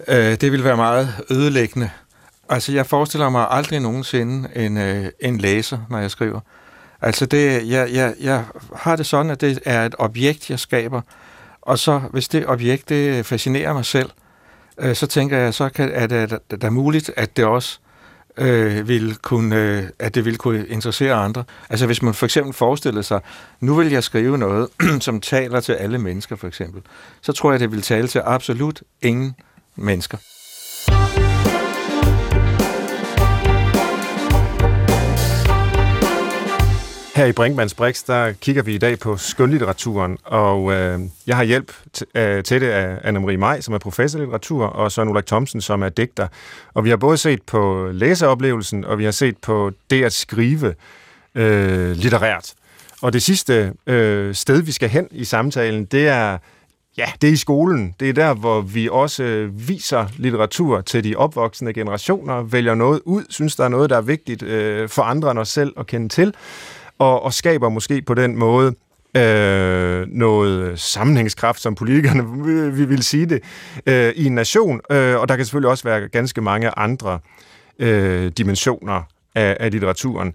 øh, det vil være meget ødelæggende. Altså, jeg forestiller mig aldrig nogensinde en, øh, en læser, når jeg skriver. Altså, det, jeg, jeg, jeg har det sådan, at det er et objekt, jeg skaber, og så, hvis det objekt, det fascinerer mig selv, øh, så tænker jeg, så kan, er det da muligt, at det også øh, vil kunne, øh, at det vil kunne interessere andre. Altså hvis man for eksempel forestiller sig, nu vil jeg skrive noget, som taler til alle mennesker for eksempel, så tror jeg, det vil tale til absolut ingen mennesker. Her i Brinkmanns Brix, der kigger vi i dag på skønlitteraturen, og øh, jeg har hjælp t- øh, til det af Anne-Marie Maj, som er professor i litteratur, og Søren Ulrik Thomsen, som er digter. Og vi har både set på læseoplevelsen, og vi har set på det at skrive øh, litterært. Og det sidste øh, sted, vi skal hen i samtalen, det er Ja, det er i skolen. Det er der, hvor vi også øh, viser litteratur til de opvoksende generationer, vælger noget ud, synes, der er noget, der er vigtigt øh, for andre end os selv at kende til, og, og skaber måske på den måde øh, noget sammenhængskraft, som politikerne vi vil sige det, øh, i en nation. Øh, og der kan selvfølgelig også være ganske mange andre øh, dimensioner af, af litteraturen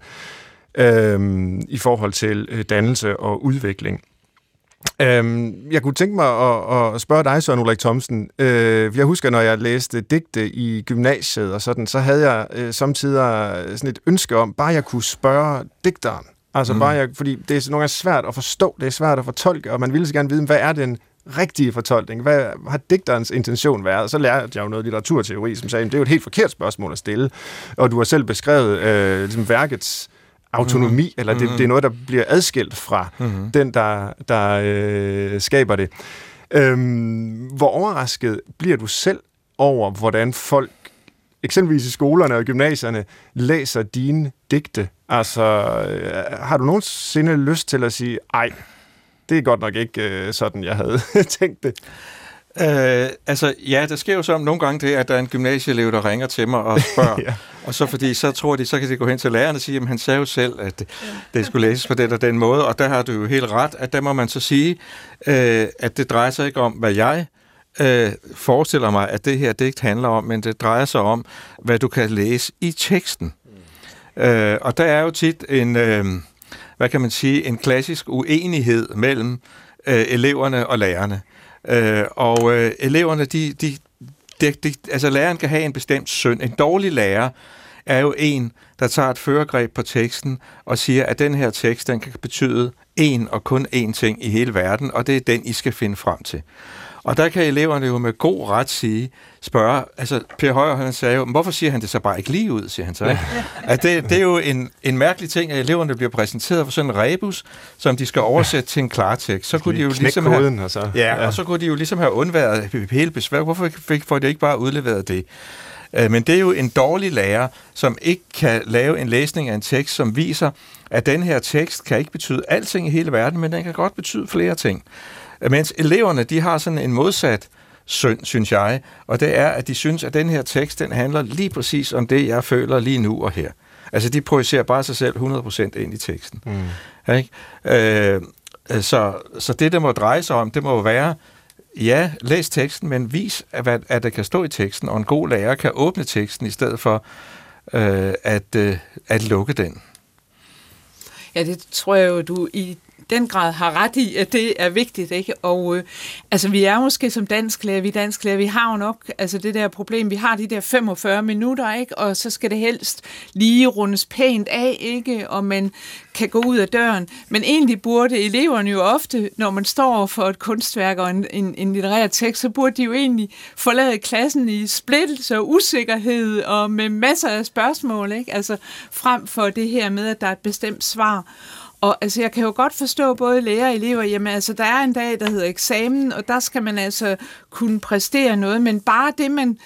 øh, i forhold til øh, dannelse og udvikling. Øhm, jeg kunne tænke mig at, at spørge dig, Søren Ulrik Thomsen. Øh, jeg husker, når jeg læste digte i gymnasiet og sådan, så havde jeg øh, samtidig sådan et ønske om, bare jeg kunne spørge digteren. Altså mm. bare jeg, fordi det er nogle gange svært at forstå, det er svært at fortolke, og man ville så gerne vide, hvad er den rigtige fortolkning? Hvad har digterens intention været? Så lærte jeg jo noget litteraturteori, som sagde, at det er jo et helt forkert spørgsmål at stille. Og du har selv beskrevet øh, ligesom værkets autonomi, mm-hmm. eller det, mm-hmm. det er noget, der bliver adskilt fra mm-hmm. den, der, der øh, skaber det. Øhm, hvor overrasket bliver du selv over, hvordan folk, eksempelvis i skolerne og gymnasierne, læser dine digte? Altså, øh, har du nogensinde lyst til at sige, ej, det er godt nok ikke øh, sådan, jeg havde tænkt det? Øh, altså, ja, der sker jo så nogle gange det, at der er en gymnasieelev, der ringer til mig og spørger. ja. Og så fordi, så tror de, så kan de gå hen til læreren og sige, at han sagde jo selv, at det, det skulle læses på den og den måde. Og der har du jo helt ret, at der må man så sige, øh, at det drejer sig ikke om, hvad jeg øh, forestiller mig, at det her digt handler om, men det drejer sig om, hvad du kan læse i teksten. Mm. Øh, og der er jo tit en, øh, hvad kan man sige, en klassisk uenighed mellem øh, eleverne og lærerne. Øh, og øh, eleverne, de, de, de, de, altså læreren kan have en bestemt synd. En dårlig lærer er jo en, der tager et førergreb på teksten og siger, at den her tekst, den kan betyde en og kun én ting i hele verden, og det er den, I skal finde frem til. Og der kan eleverne jo med god ret sige, spørge, altså Per Højer, han sagde jo, hvorfor siger han det så bare ikke lige ud, siger han så. Ikke? At det, det er jo en, en mærkelig ting, at eleverne bliver præsenteret for sådan en rebus, som de skal oversætte til en klartekst. Så kunne de jo ligesom have, og så. Ja, ja, og så kunne de jo ligesom have undværet hele besvær. Hvorfor fik, får de ikke bare udleveret det? Øh, men det er jo en dårlig lærer, som ikke kan lave en læsning af en tekst, som viser, at den her tekst kan ikke betyde alting i hele verden, men den kan godt betyde flere ting. Mens eleverne, de har sådan en modsat synd, synes jeg, og det er, at de synes, at den her tekst, den handler lige præcis om det, jeg føler lige nu og her. Altså, de projicerer bare sig selv 100% ind i teksten. Mm. Ikke? Øh, så, så det, der må dreje sig om, det må være, ja, læs teksten, men vis, at, at der kan stå i teksten, og en god lærer kan åbne teksten, i stedet for øh, at, øh, at lukke den. Ja, det tror jeg jo, du i den grad har ret i, at det er vigtigt. Ikke? Og øh, altså, vi er måske som dansklærer, vi dansklærer, vi har jo nok altså, det der problem, vi har de der 45 minutter, ikke? og så skal det helst lige rundes pænt af, ikke? og man kan gå ud af døren. Men egentlig burde eleverne jo ofte, når man står for et kunstværk og en, en, en litterær tekst, så burde de jo egentlig forlade klassen i splittelse og usikkerhed og med masser af spørgsmål, ikke? altså frem for det her med, at der er et bestemt svar. Og altså, jeg kan jo godt forstå både lærer og elever, jamen altså, der er en dag, der hedder eksamen, og der skal man altså kunne præstere noget, men bare det, man,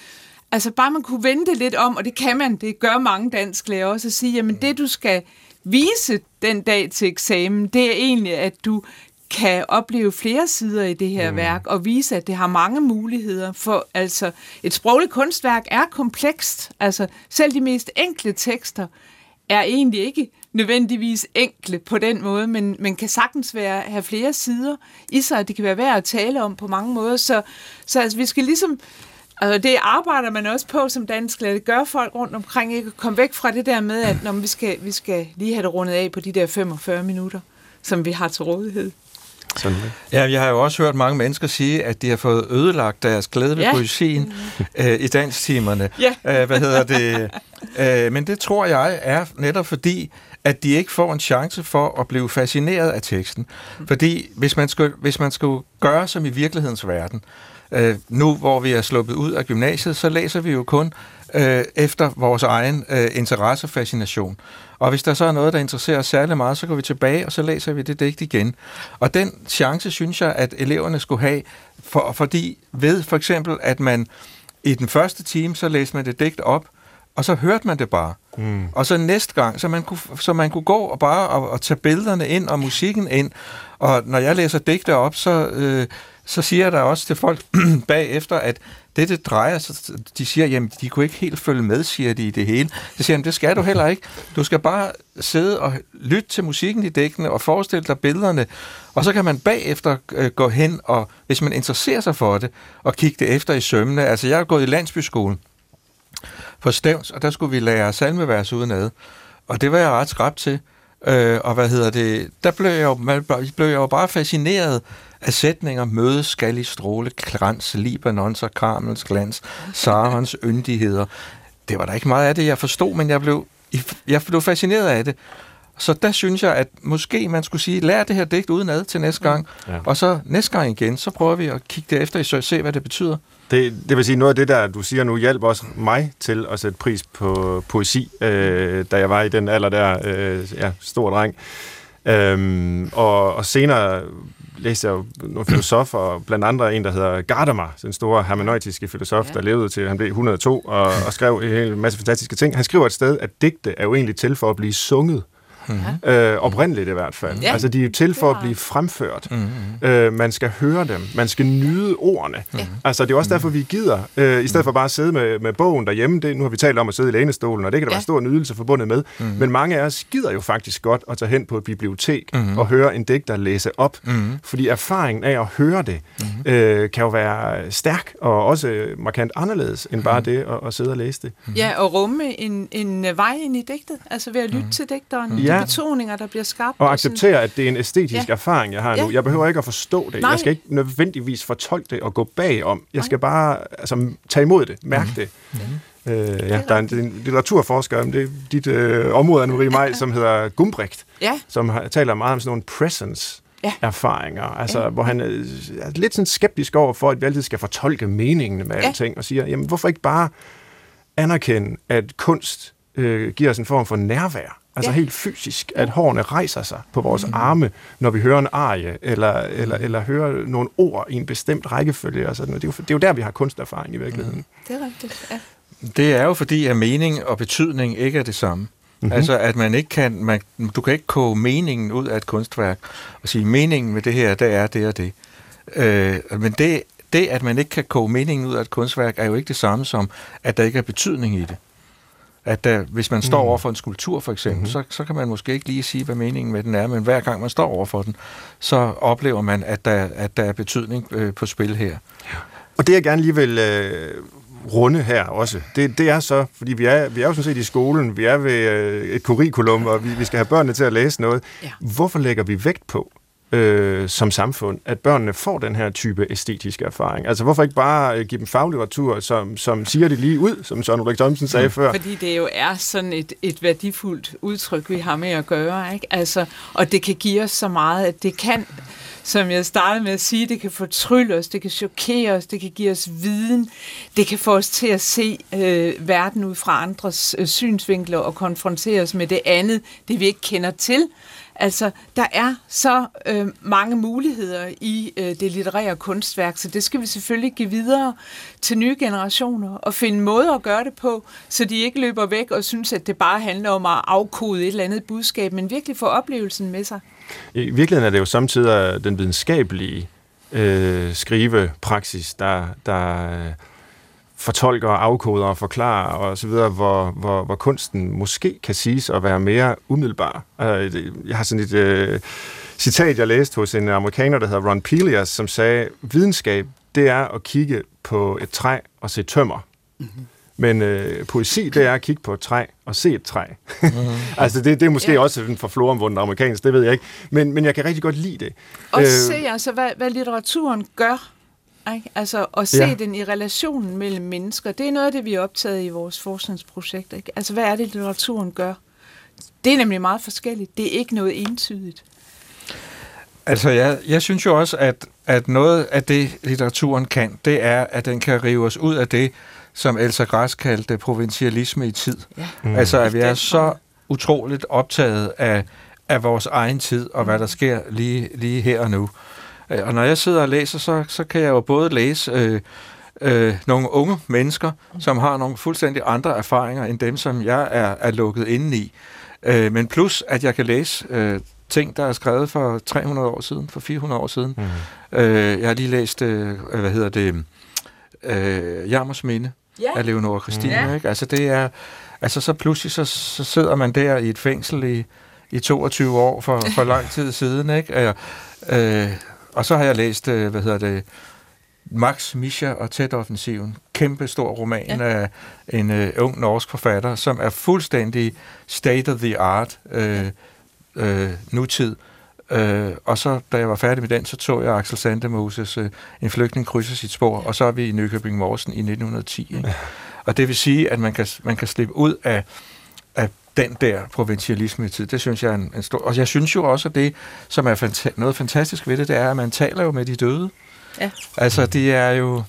altså bare man kunne vente lidt om, og det kan man, det gør mange dansklærer også, at sige, jamen det, du skal vise den dag til eksamen, det er egentlig, at du kan opleve flere sider i det her mm. værk, og vise, at det har mange muligheder. For altså, et sprogligt kunstværk er komplekst. Altså, selv de mest enkle tekster er egentlig ikke nødvendigvis enkle på den måde, men, men kan sagtens være, have flere sider i sig, at det kan være værd at tale om på mange måder. Så, så altså, vi skal ligesom Altså, det arbejder man også på som dansk Det gør folk rundt omkring ikke at komme væk fra det der med, at når vi, skal, vi skal lige have det rundet af på de der 45 minutter, som vi har til rådighed. Sådan. Ja, jeg har jo også hørt mange mennesker sige, at de har fået ødelagt deres glæde ved ja. poesien øh, i danstimerne. Ja. Øh, hvad hedder det? Øh, men det tror jeg er netop fordi, at de ikke får en chance for at blive fascineret af teksten. Fordi hvis man skulle, hvis man skulle gøre som i virkelighedens verden, øh, nu hvor vi er sluppet ud af gymnasiet, så læser vi jo kun øh, efter vores egen øh, interesse og fascination. Og hvis der så er noget, der interesserer os særlig meget, så går vi tilbage, og så læser vi det digt igen. Og den chance, synes jeg, at eleverne skulle have, for, fordi ved for eksempel, at man i den første time, så læste man det digt op, og så hørte man det bare. Mm. Og så næste gang, så man kunne, så man kunne gå og bare og, og tage billederne ind og musikken ind. Og når jeg læser digte op, så, øh, så siger jeg der også til folk bagefter, at det, det drejer sig, de siger, jamen, de kunne ikke helt følge med, siger de i det hele. Så siger jeg, det skal du heller ikke. Du skal bare sidde og lytte til musikken i dækkene og forestille dig billederne, og så kan man bagefter øh, gå hen, og hvis man interesserer sig for det, og kigge det efter i sømne. Altså, jeg har gået i landsbyskolen på Stævns, og der skulle vi lære salmevers udenad. Og det var jeg ret skræbt til. Øh, og hvad hedder det? Der blev jeg, jo, blev jeg jo bare fascineret af sætninger mødes skal i stråle, krans, Libanons og Karmels glans, Sarons yndigheder. Det var der ikke meget af det, jeg forstod, men jeg blev, jeg blev fascineret af det. Så der synes jeg, at måske man skulle sige, lær det her digt udenad til næste gang, ja. og så næste gang igen, så prøver vi at kigge det efter i og se, hvad det betyder. Det, det vil sige, noget af det, der du siger nu, hjælper også mig til at sætte pris på poesi, øh, da jeg var i den alder der, øh, ja, stor dreng. Øhm, og, og senere læste jeg jo nogle filosofer, blandt andre en, der hedder Gadamer, den store hermeneutiske filosof, ja. der levede til, han blev 102 og, og skrev en hel masse fantastiske ting. Han skriver et sted, at digte er jo egentlig til for at blive sunget. Mm-hmm. Øh, oprindeligt i hvert fald. Ja. Altså, de er til for at blive fremført. Mm-hmm. Øh, man skal høre dem. Man skal nyde ordene. Mm-hmm. Altså, det er også derfor, vi gider. Øh, I stedet for bare at sidde med, med bogen derhjemme. Det, nu har vi talt om at sidde i lænestolen, og det kan der ja. være stor nydelse forbundet med. Mm-hmm. Men mange af os gider jo faktisk godt at tage hen på et bibliotek mm-hmm. og høre en digter læse op. Mm-hmm. Fordi erfaringen af at høre det mm-hmm. øh, kan jo være stærk og også markant anderledes end bare mm-hmm. det at, at sidde og læse det. Mm-hmm. Ja, og rumme en, en vej ind i digtet. Altså ved at lytte mm-hmm. til digteren. Ja, ja. betoninger, der bliver skabt. Og acceptere, at det er en æstetisk ja. erfaring, jeg har ja. nu. Jeg behøver ikke at forstå det. Nej. Jeg skal ikke nødvendigvis fortolke det og gå bagom. Jeg skal bare altså, tage imod det, mærke mm. det. Mm. Øh, ja, der er en, en litteraturforsker, det er dit øh, område, Anne-Marie Mejl, som hedder Gumbrecht, ja. som har, taler meget om sådan nogle presence ja. erfaringer, altså ja. hvor han er lidt sådan skeptisk over for, at vi altid skal fortolke meningen med ja. alting, og siger, jamen hvorfor ikke bare anerkende, at kunst øh, giver os en form for nærvær, Altså ja. helt fysisk, at hårene rejser sig på vores mm. arme, når vi hører en arie, eller, eller, eller hører nogle ord i en bestemt rækkefølge. Altså, det, er jo, det er jo der, vi har kunsterfaring i virkeligheden. Mm. Det er rigtigt, ja. Det er jo fordi, at mening og betydning ikke er det samme. Mm-hmm. Altså, at man ikke kan, man, du kan ikke koge meningen ud af et kunstværk og sige, meningen med det her, det er det og det. Øh, men det, det, at man ikke kan koge meningen ud af et kunstværk, er jo ikke det samme som, at der ikke er betydning i det at der, hvis man står mm. over for en skulptur for eksempel, mm-hmm. så, så kan man måske ikke lige sige, hvad meningen med den er, men hver gang man står over for den, så oplever man, at der, at der er betydning øh, på spil her. Ja. Og det jeg gerne lige vil øh, runde her også, det, det er så, fordi vi er, vi er jo sådan set i skolen, vi er ved øh, et curriculum, og vi, vi skal have børnene til at læse noget. Ja. Hvorfor lægger vi vægt på, øh, som samfund, at børnene får den her type æstetiske erfaring. Altså hvorfor ikke bare øh, give dem faglitteratur, som, som siger det lige ud, som Søren Ulrik Thomsen sagde mm. før? Fordi det jo er sådan et, et værdifuldt udtryk, vi har med at gøre. Ikke? Altså, og det kan give os så meget, at det kan som jeg startede med at sige, det kan fortrylle os, det kan chokere os, det kan give os viden, det kan få os til at se øh, verden ud fra andres øh, synsvinkler og konfrontere os med det andet, det vi ikke kender til. Altså, der er så øh, mange muligheder i øh, det litterære kunstværk, så det skal vi selvfølgelig give videre til nye generationer og finde måder at gøre det på, så de ikke løber væk og synes, at det bare handler om at afkode et eller andet budskab, men virkelig få oplevelsen med sig. I virkeligheden er det jo samtidig den videnskabelige øh, skrivepraksis, der, der fortolker, afkoder og forklarer og så videre, hvor, hvor, hvor kunsten måske kan siges at være mere umiddelbar. Øh, jeg har sådan et uh, citat, jeg læste hos en amerikaner, der hedder Ron Pelias, som sagde, videnskab, det er at kigge på et træ og se tømmer. Mm-hmm. Men øh, poesi, det er at kigge på et træ og se et træ. Mm-hmm. altså, det, det er måske ja. også en forfloromvunden amerikansk, det ved jeg ikke. Men, men jeg kan rigtig godt lide det. Og øh, se altså, hvad, hvad litteraturen gør ikke? Altså at se ja. den i relationen mellem mennesker, det er noget af det, vi er optaget i vores forskningsprojekt. Ikke? Altså hvad er det, litteraturen gør? Det er nemlig meget forskelligt. Det er ikke noget entydigt. Altså, jeg, jeg synes jo også, at, at noget af det, litteraturen kan, det er, at den kan rive os ud af det, som Elsa Græs kaldte provincialisme i tid. Ja. Mm. Altså, at vi er så utroligt optaget af, af vores egen tid, og hvad der sker lige, lige her og nu. Øh, og når jeg sidder og læser, så, så kan jeg jo både læse øh, øh, nogle unge mennesker, som har nogle fuldstændig andre erfaringer end dem, som jeg er, er lukket inde i. Øh, men plus, at jeg kan læse øh, ting, der er skrevet for 300 år siden, for 400 år siden. Mm. Øh, jeg har lige læst, øh, hvad hedder det, øh, Jammers Minde yeah. af Leonora Christina. Mm. Ikke? Altså det er, altså så pludselig så, så sidder man der i et fængsel i, i 22 år for, for lang tid siden. Ikke? Øh, og så har jeg læst, øh, hvad hedder det, Max, Misha og Tæt-offensiven. Kæmpe stor roman ja. af en uh, ung norsk forfatter, som er fuldstændig state of the art uh, uh, nutid. Uh, og så, da jeg var færdig med den, så tog jeg Axel Sandemoses uh, En flygtning krydser sit spor, og så er vi i Nykøbing Morsen i 1910. Ikke? Og det vil sige, at man kan, man kan slippe ud af den der provincialisme i tid. Det synes jeg er en, en stor... Og jeg synes jo også, at det, som er fanta- noget fantastisk ved det, det er, at man taler jo med de døde. Ja. Altså, de er jo...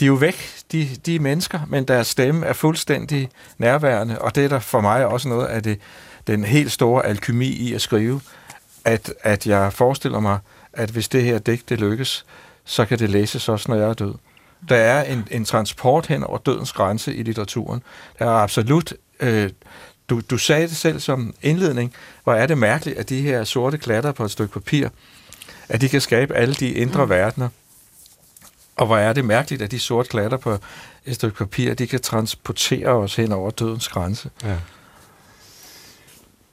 De er jo væk, de, de mennesker, men deres stemme er fuldstændig nærværende, og det er der for mig også noget af det, den helt store alkymi i at skrive, at, at jeg forestiller mig, at hvis det her digt det lykkes, så kan det læses også, når jeg er død. Der er en, en transport hen over dødens grænse i litteraturen. Der er absolut... Øh, du, du sagde det selv som indledning, hvor er det mærkeligt, at de her sorte klatter på et stykke papir, at de kan skabe alle de indre mm. verdener. Og hvor er det mærkeligt, at de sorte klatter på et stykke papir, de kan transportere os hen over dødens grænse. Ja.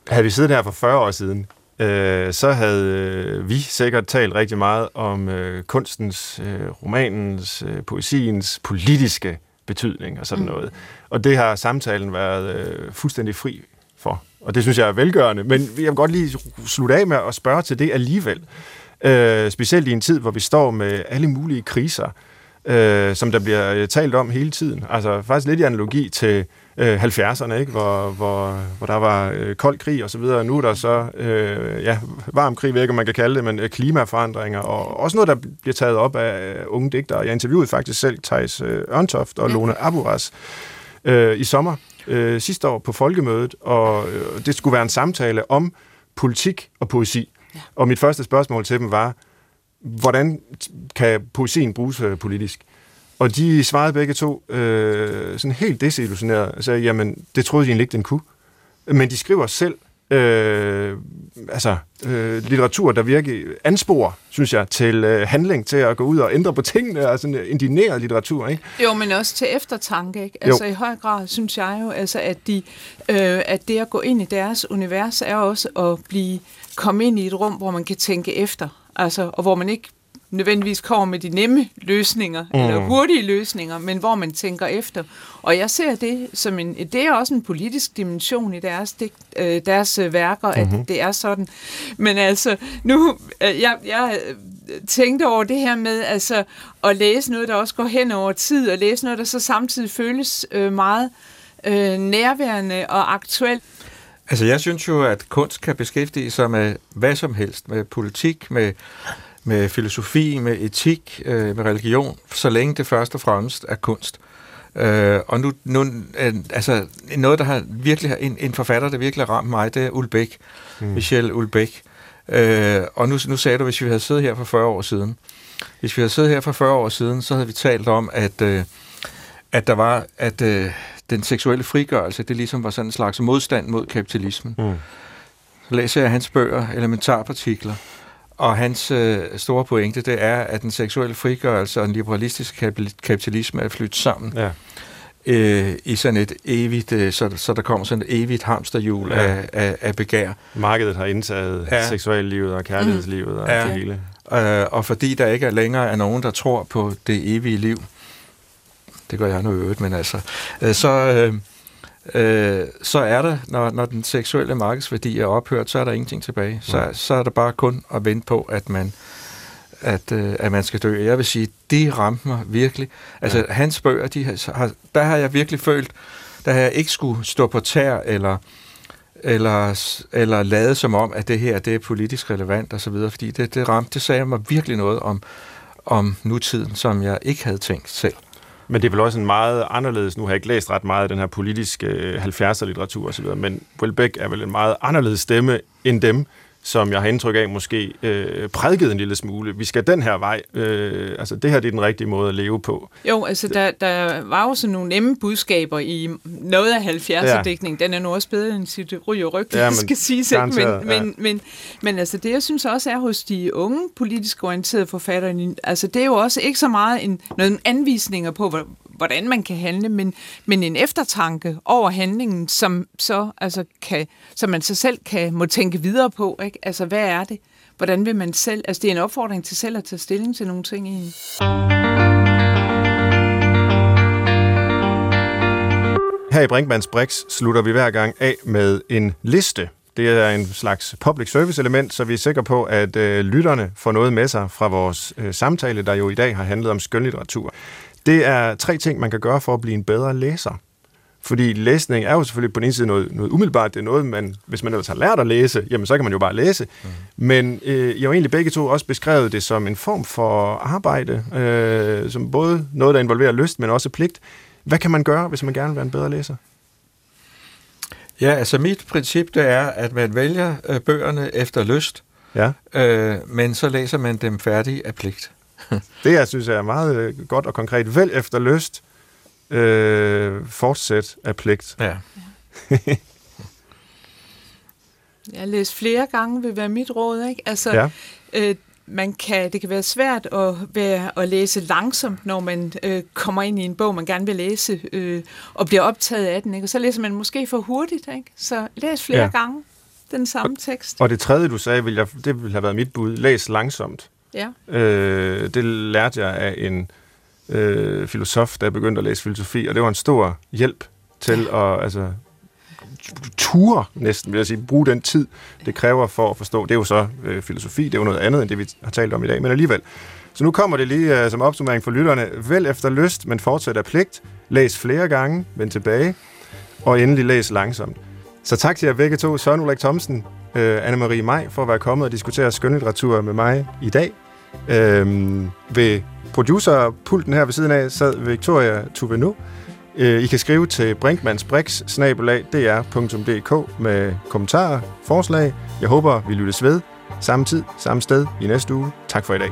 Havde vi siddet her for 40 år siden, øh, så havde øh, vi sikkert talt rigtig meget om øh, kunstens, øh, romanens, øh, poesiens politiske betydning og sådan mm. noget. Og det har samtalen været øh, fuldstændig fri for. Og det synes jeg er velgørende. Men jeg vil godt lige slutte af med at spørge til det alligevel. Øh, specielt i en tid, hvor vi står med alle mulige kriser, øh, som der bliver øh, talt om hele tiden. Altså faktisk lidt i analogi til øh, 70'erne, ikke? Hvor, hvor, hvor der var øh, kold krig og så videre. Nu er der så øh, ja, varm krig, ved ikke, man kan kalde det, men øh, klimaforandringer, og også noget, der bliver taget op af øh, unge digtere. Jeg interviewede faktisk selv Thijs øh, Ørntoft og Lone Aburas øh, i sommer øh, sidste år på Folkemødet, og øh, det skulle være en samtale om politik og poesi. Ja. Og mit første spørgsmål til dem var, hvordan kan poesien bruges øh, politisk? Og de svarede begge to øh, sådan helt desillusioneret og sagde, jamen, det troede de egentlig ikke, den kunne. Men de skriver selv øh, altså, øh, litteratur, der virkelig ansporer, synes jeg, til øh, handling, til at gå ud og ændre på tingene, altså indineret litteratur, ikke? Jo, men også til eftertanke, ikke? Altså jo. i høj grad synes jeg jo, altså, at, de, øh, at det at gå ind i deres univers er også at blive komme ind i et rum, hvor man kan tænke efter, altså, og hvor man ikke nødvendigvis kommer med de nemme løsninger, mm. eller hurtige løsninger, men hvor man tænker efter. Og jeg ser det som en, det er også en politisk dimension i deres, digt, øh, deres øh, værker, mm-hmm. at mhm. det er sådan. Men altså, nu, øh, jeg, jeg tænkte over det her med altså, at læse noget, der også går hen over tid, og læse noget, der så samtidig føles øh, meget øh, nærværende og aktuelt. Altså, jeg synes jo, at kunst kan beskæftige sig med hvad som helst, med politik, med med filosofi, med etik, øh, med religion, så længe det først og fremmest er kunst. Øh, og nu, nu øh, altså noget, der har virkelig, en, en forfatter, der virkelig har ramt mig, det er Ulbæk, mm. Michel Ulbæk. Øh, og nu, nu sagde du, hvis vi havde siddet her for 40 år siden, hvis vi havde siddet her for 40 år siden, så havde vi talt om, at, øh, at der var, at øh, den seksuelle frigørelse, det ligesom var sådan en slags modstand mod kapitalismen. Mm. Så læser jeg hans bøger, Elementarpartikler, og hans øh, store pointe, det er, at den seksuelle frigørelse og den liberalistiske kapitalisme er flyttet sammen. Ja. Øh, i sådan et evigt, øh, så, så der kommer sådan et evigt hamsterhjul ja. af, af, af begær. Markedet har indtaget ja. seksuallivet og kærlighedslivet mm. og ja. det hele. Øh, og fordi der ikke er længere er nogen, der tror på det evige liv, det gør jeg nu øvrigt, men altså, øh, så... Øh, øh, så er der, når, når den seksuelle markedsværdi er ophørt, så er der ingenting tilbage. Så, ja. så er der bare kun at vente på, at man at, øh, at man skal dø. Jeg vil sige, de ramte mig virkelig. Altså, ja. hans bøger, de har, der har jeg virkelig følt, der har jeg ikke skulle stå på tær, eller, eller, eller lade som om, at det her det er politisk relevant og så videre, fordi det, det ramte, det sagde mig virkelig noget om, om nutiden, som jeg ikke havde tænkt selv. Men det er vel også en meget anderledes, nu har jeg ikke læst ret meget af den her politiske øh, 70'er-litteratur osv., men Welbeck er vel en meget anderledes stemme end dem, som jeg har indtryk af måske øh, prædikede en lille smule. Vi skal den her vej. Øh, altså, det her det er den rigtige måde at leve på. Jo, altså, der, der var jo sådan nogle nemme budskaber i noget af 70'er-dækningen. Ja. Den er nu også bedre end sit ryg og ryg, ja, men, skal sige sig. Men, ja. men, men, men altså, det, jeg synes også er hos de unge politisk orienterede forfattere, altså, det er jo også ikke så meget en, nogle anvisninger på, hvordan man kan handle, men, men en eftertanke over handlingen, som, så, altså, kan, som man så selv kan må tænke videre på. Ikke? Altså, hvad er det? Hvordan vil man selv... Altså, det er en opfordring til selv at tage stilling til nogle ting i... Her i Brinkmanns Brix slutter vi hver gang af med en liste. Det er en slags public service element, så vi er sikre på, at øh, lytterne får noget med sig fra vores øh, samtale, der jo i dag har handlet om skønlitteratur. Det er tre ting, man kan gøre for at blive en bedre læser. Fordi læsning er jo selvfølgelig på den ene side noget, noget umiddelbart, det er noget, man, hvis man ellers har lært at læse, jamen så kan man jo bare læse. Mm. Men øh, jeg har egentlig begge to også beskrevet det som en form for arbejde, øh, som både noget, der involverer lyst, men også pligt. Hvad kan man gøre, hvis man gerne vil være en bedre læser? Ja, altså mit princip det er, at man vælger øh, bøgerne efter lyst, ja. øh, men så læser man dem færdige af pligt. det, jeg synes er meget øh, godt og konkret. Vælg efter lyst. Øh, fortsæt af pligt. Ja. Jeg læst flere gange vil være mit råd, ikke? Altså, ja. øh, man kan, det kan være svært at, være, at læse langsomt, når man øh, kommer ind i en bog, man gerne vil læse, øh, og bliver optaget af den. Ikke? Og så læser man måske for hurtigt. Ikke? Så læs flere ja. gange den samme tekst. Og det tredje, du sagde, vil jeg, det ville have været mit bud. Læs langsomt. Ja. Øh, det lærte jeg af en øh, filosof, der begyndte at læse filosofi, og det var en stor hjælp til at altså, ture næsten, vil jeg sige, bruge den tid, det kræver for at forstå. Det er jo så øh, filosofi, det er jo noget andet, end det vi har talt om i dag, men alligevel. Så nu kommer det lige uh, som opsummering for lytterne. Vælg efter lyst, men fortsæt af pligt. Læs flere gange, vend tilbage, og endelig læs langsomt. Så tak til jer begge to, Søren Ulrik Thomsen, øh, Anne-Marie Maj, for at være kommet og diskutere skønlitteratur med mig i dag. Øh, ved producerpulten her ved siden af sad Victoria Tuvenu. Øh, I kan skrive til brinkmansbrix.dr.dk med kommentarer, forslag. Jeg håber, vi lyttes ved. Samme tid, samme sted i næste uge. Tak for i dag.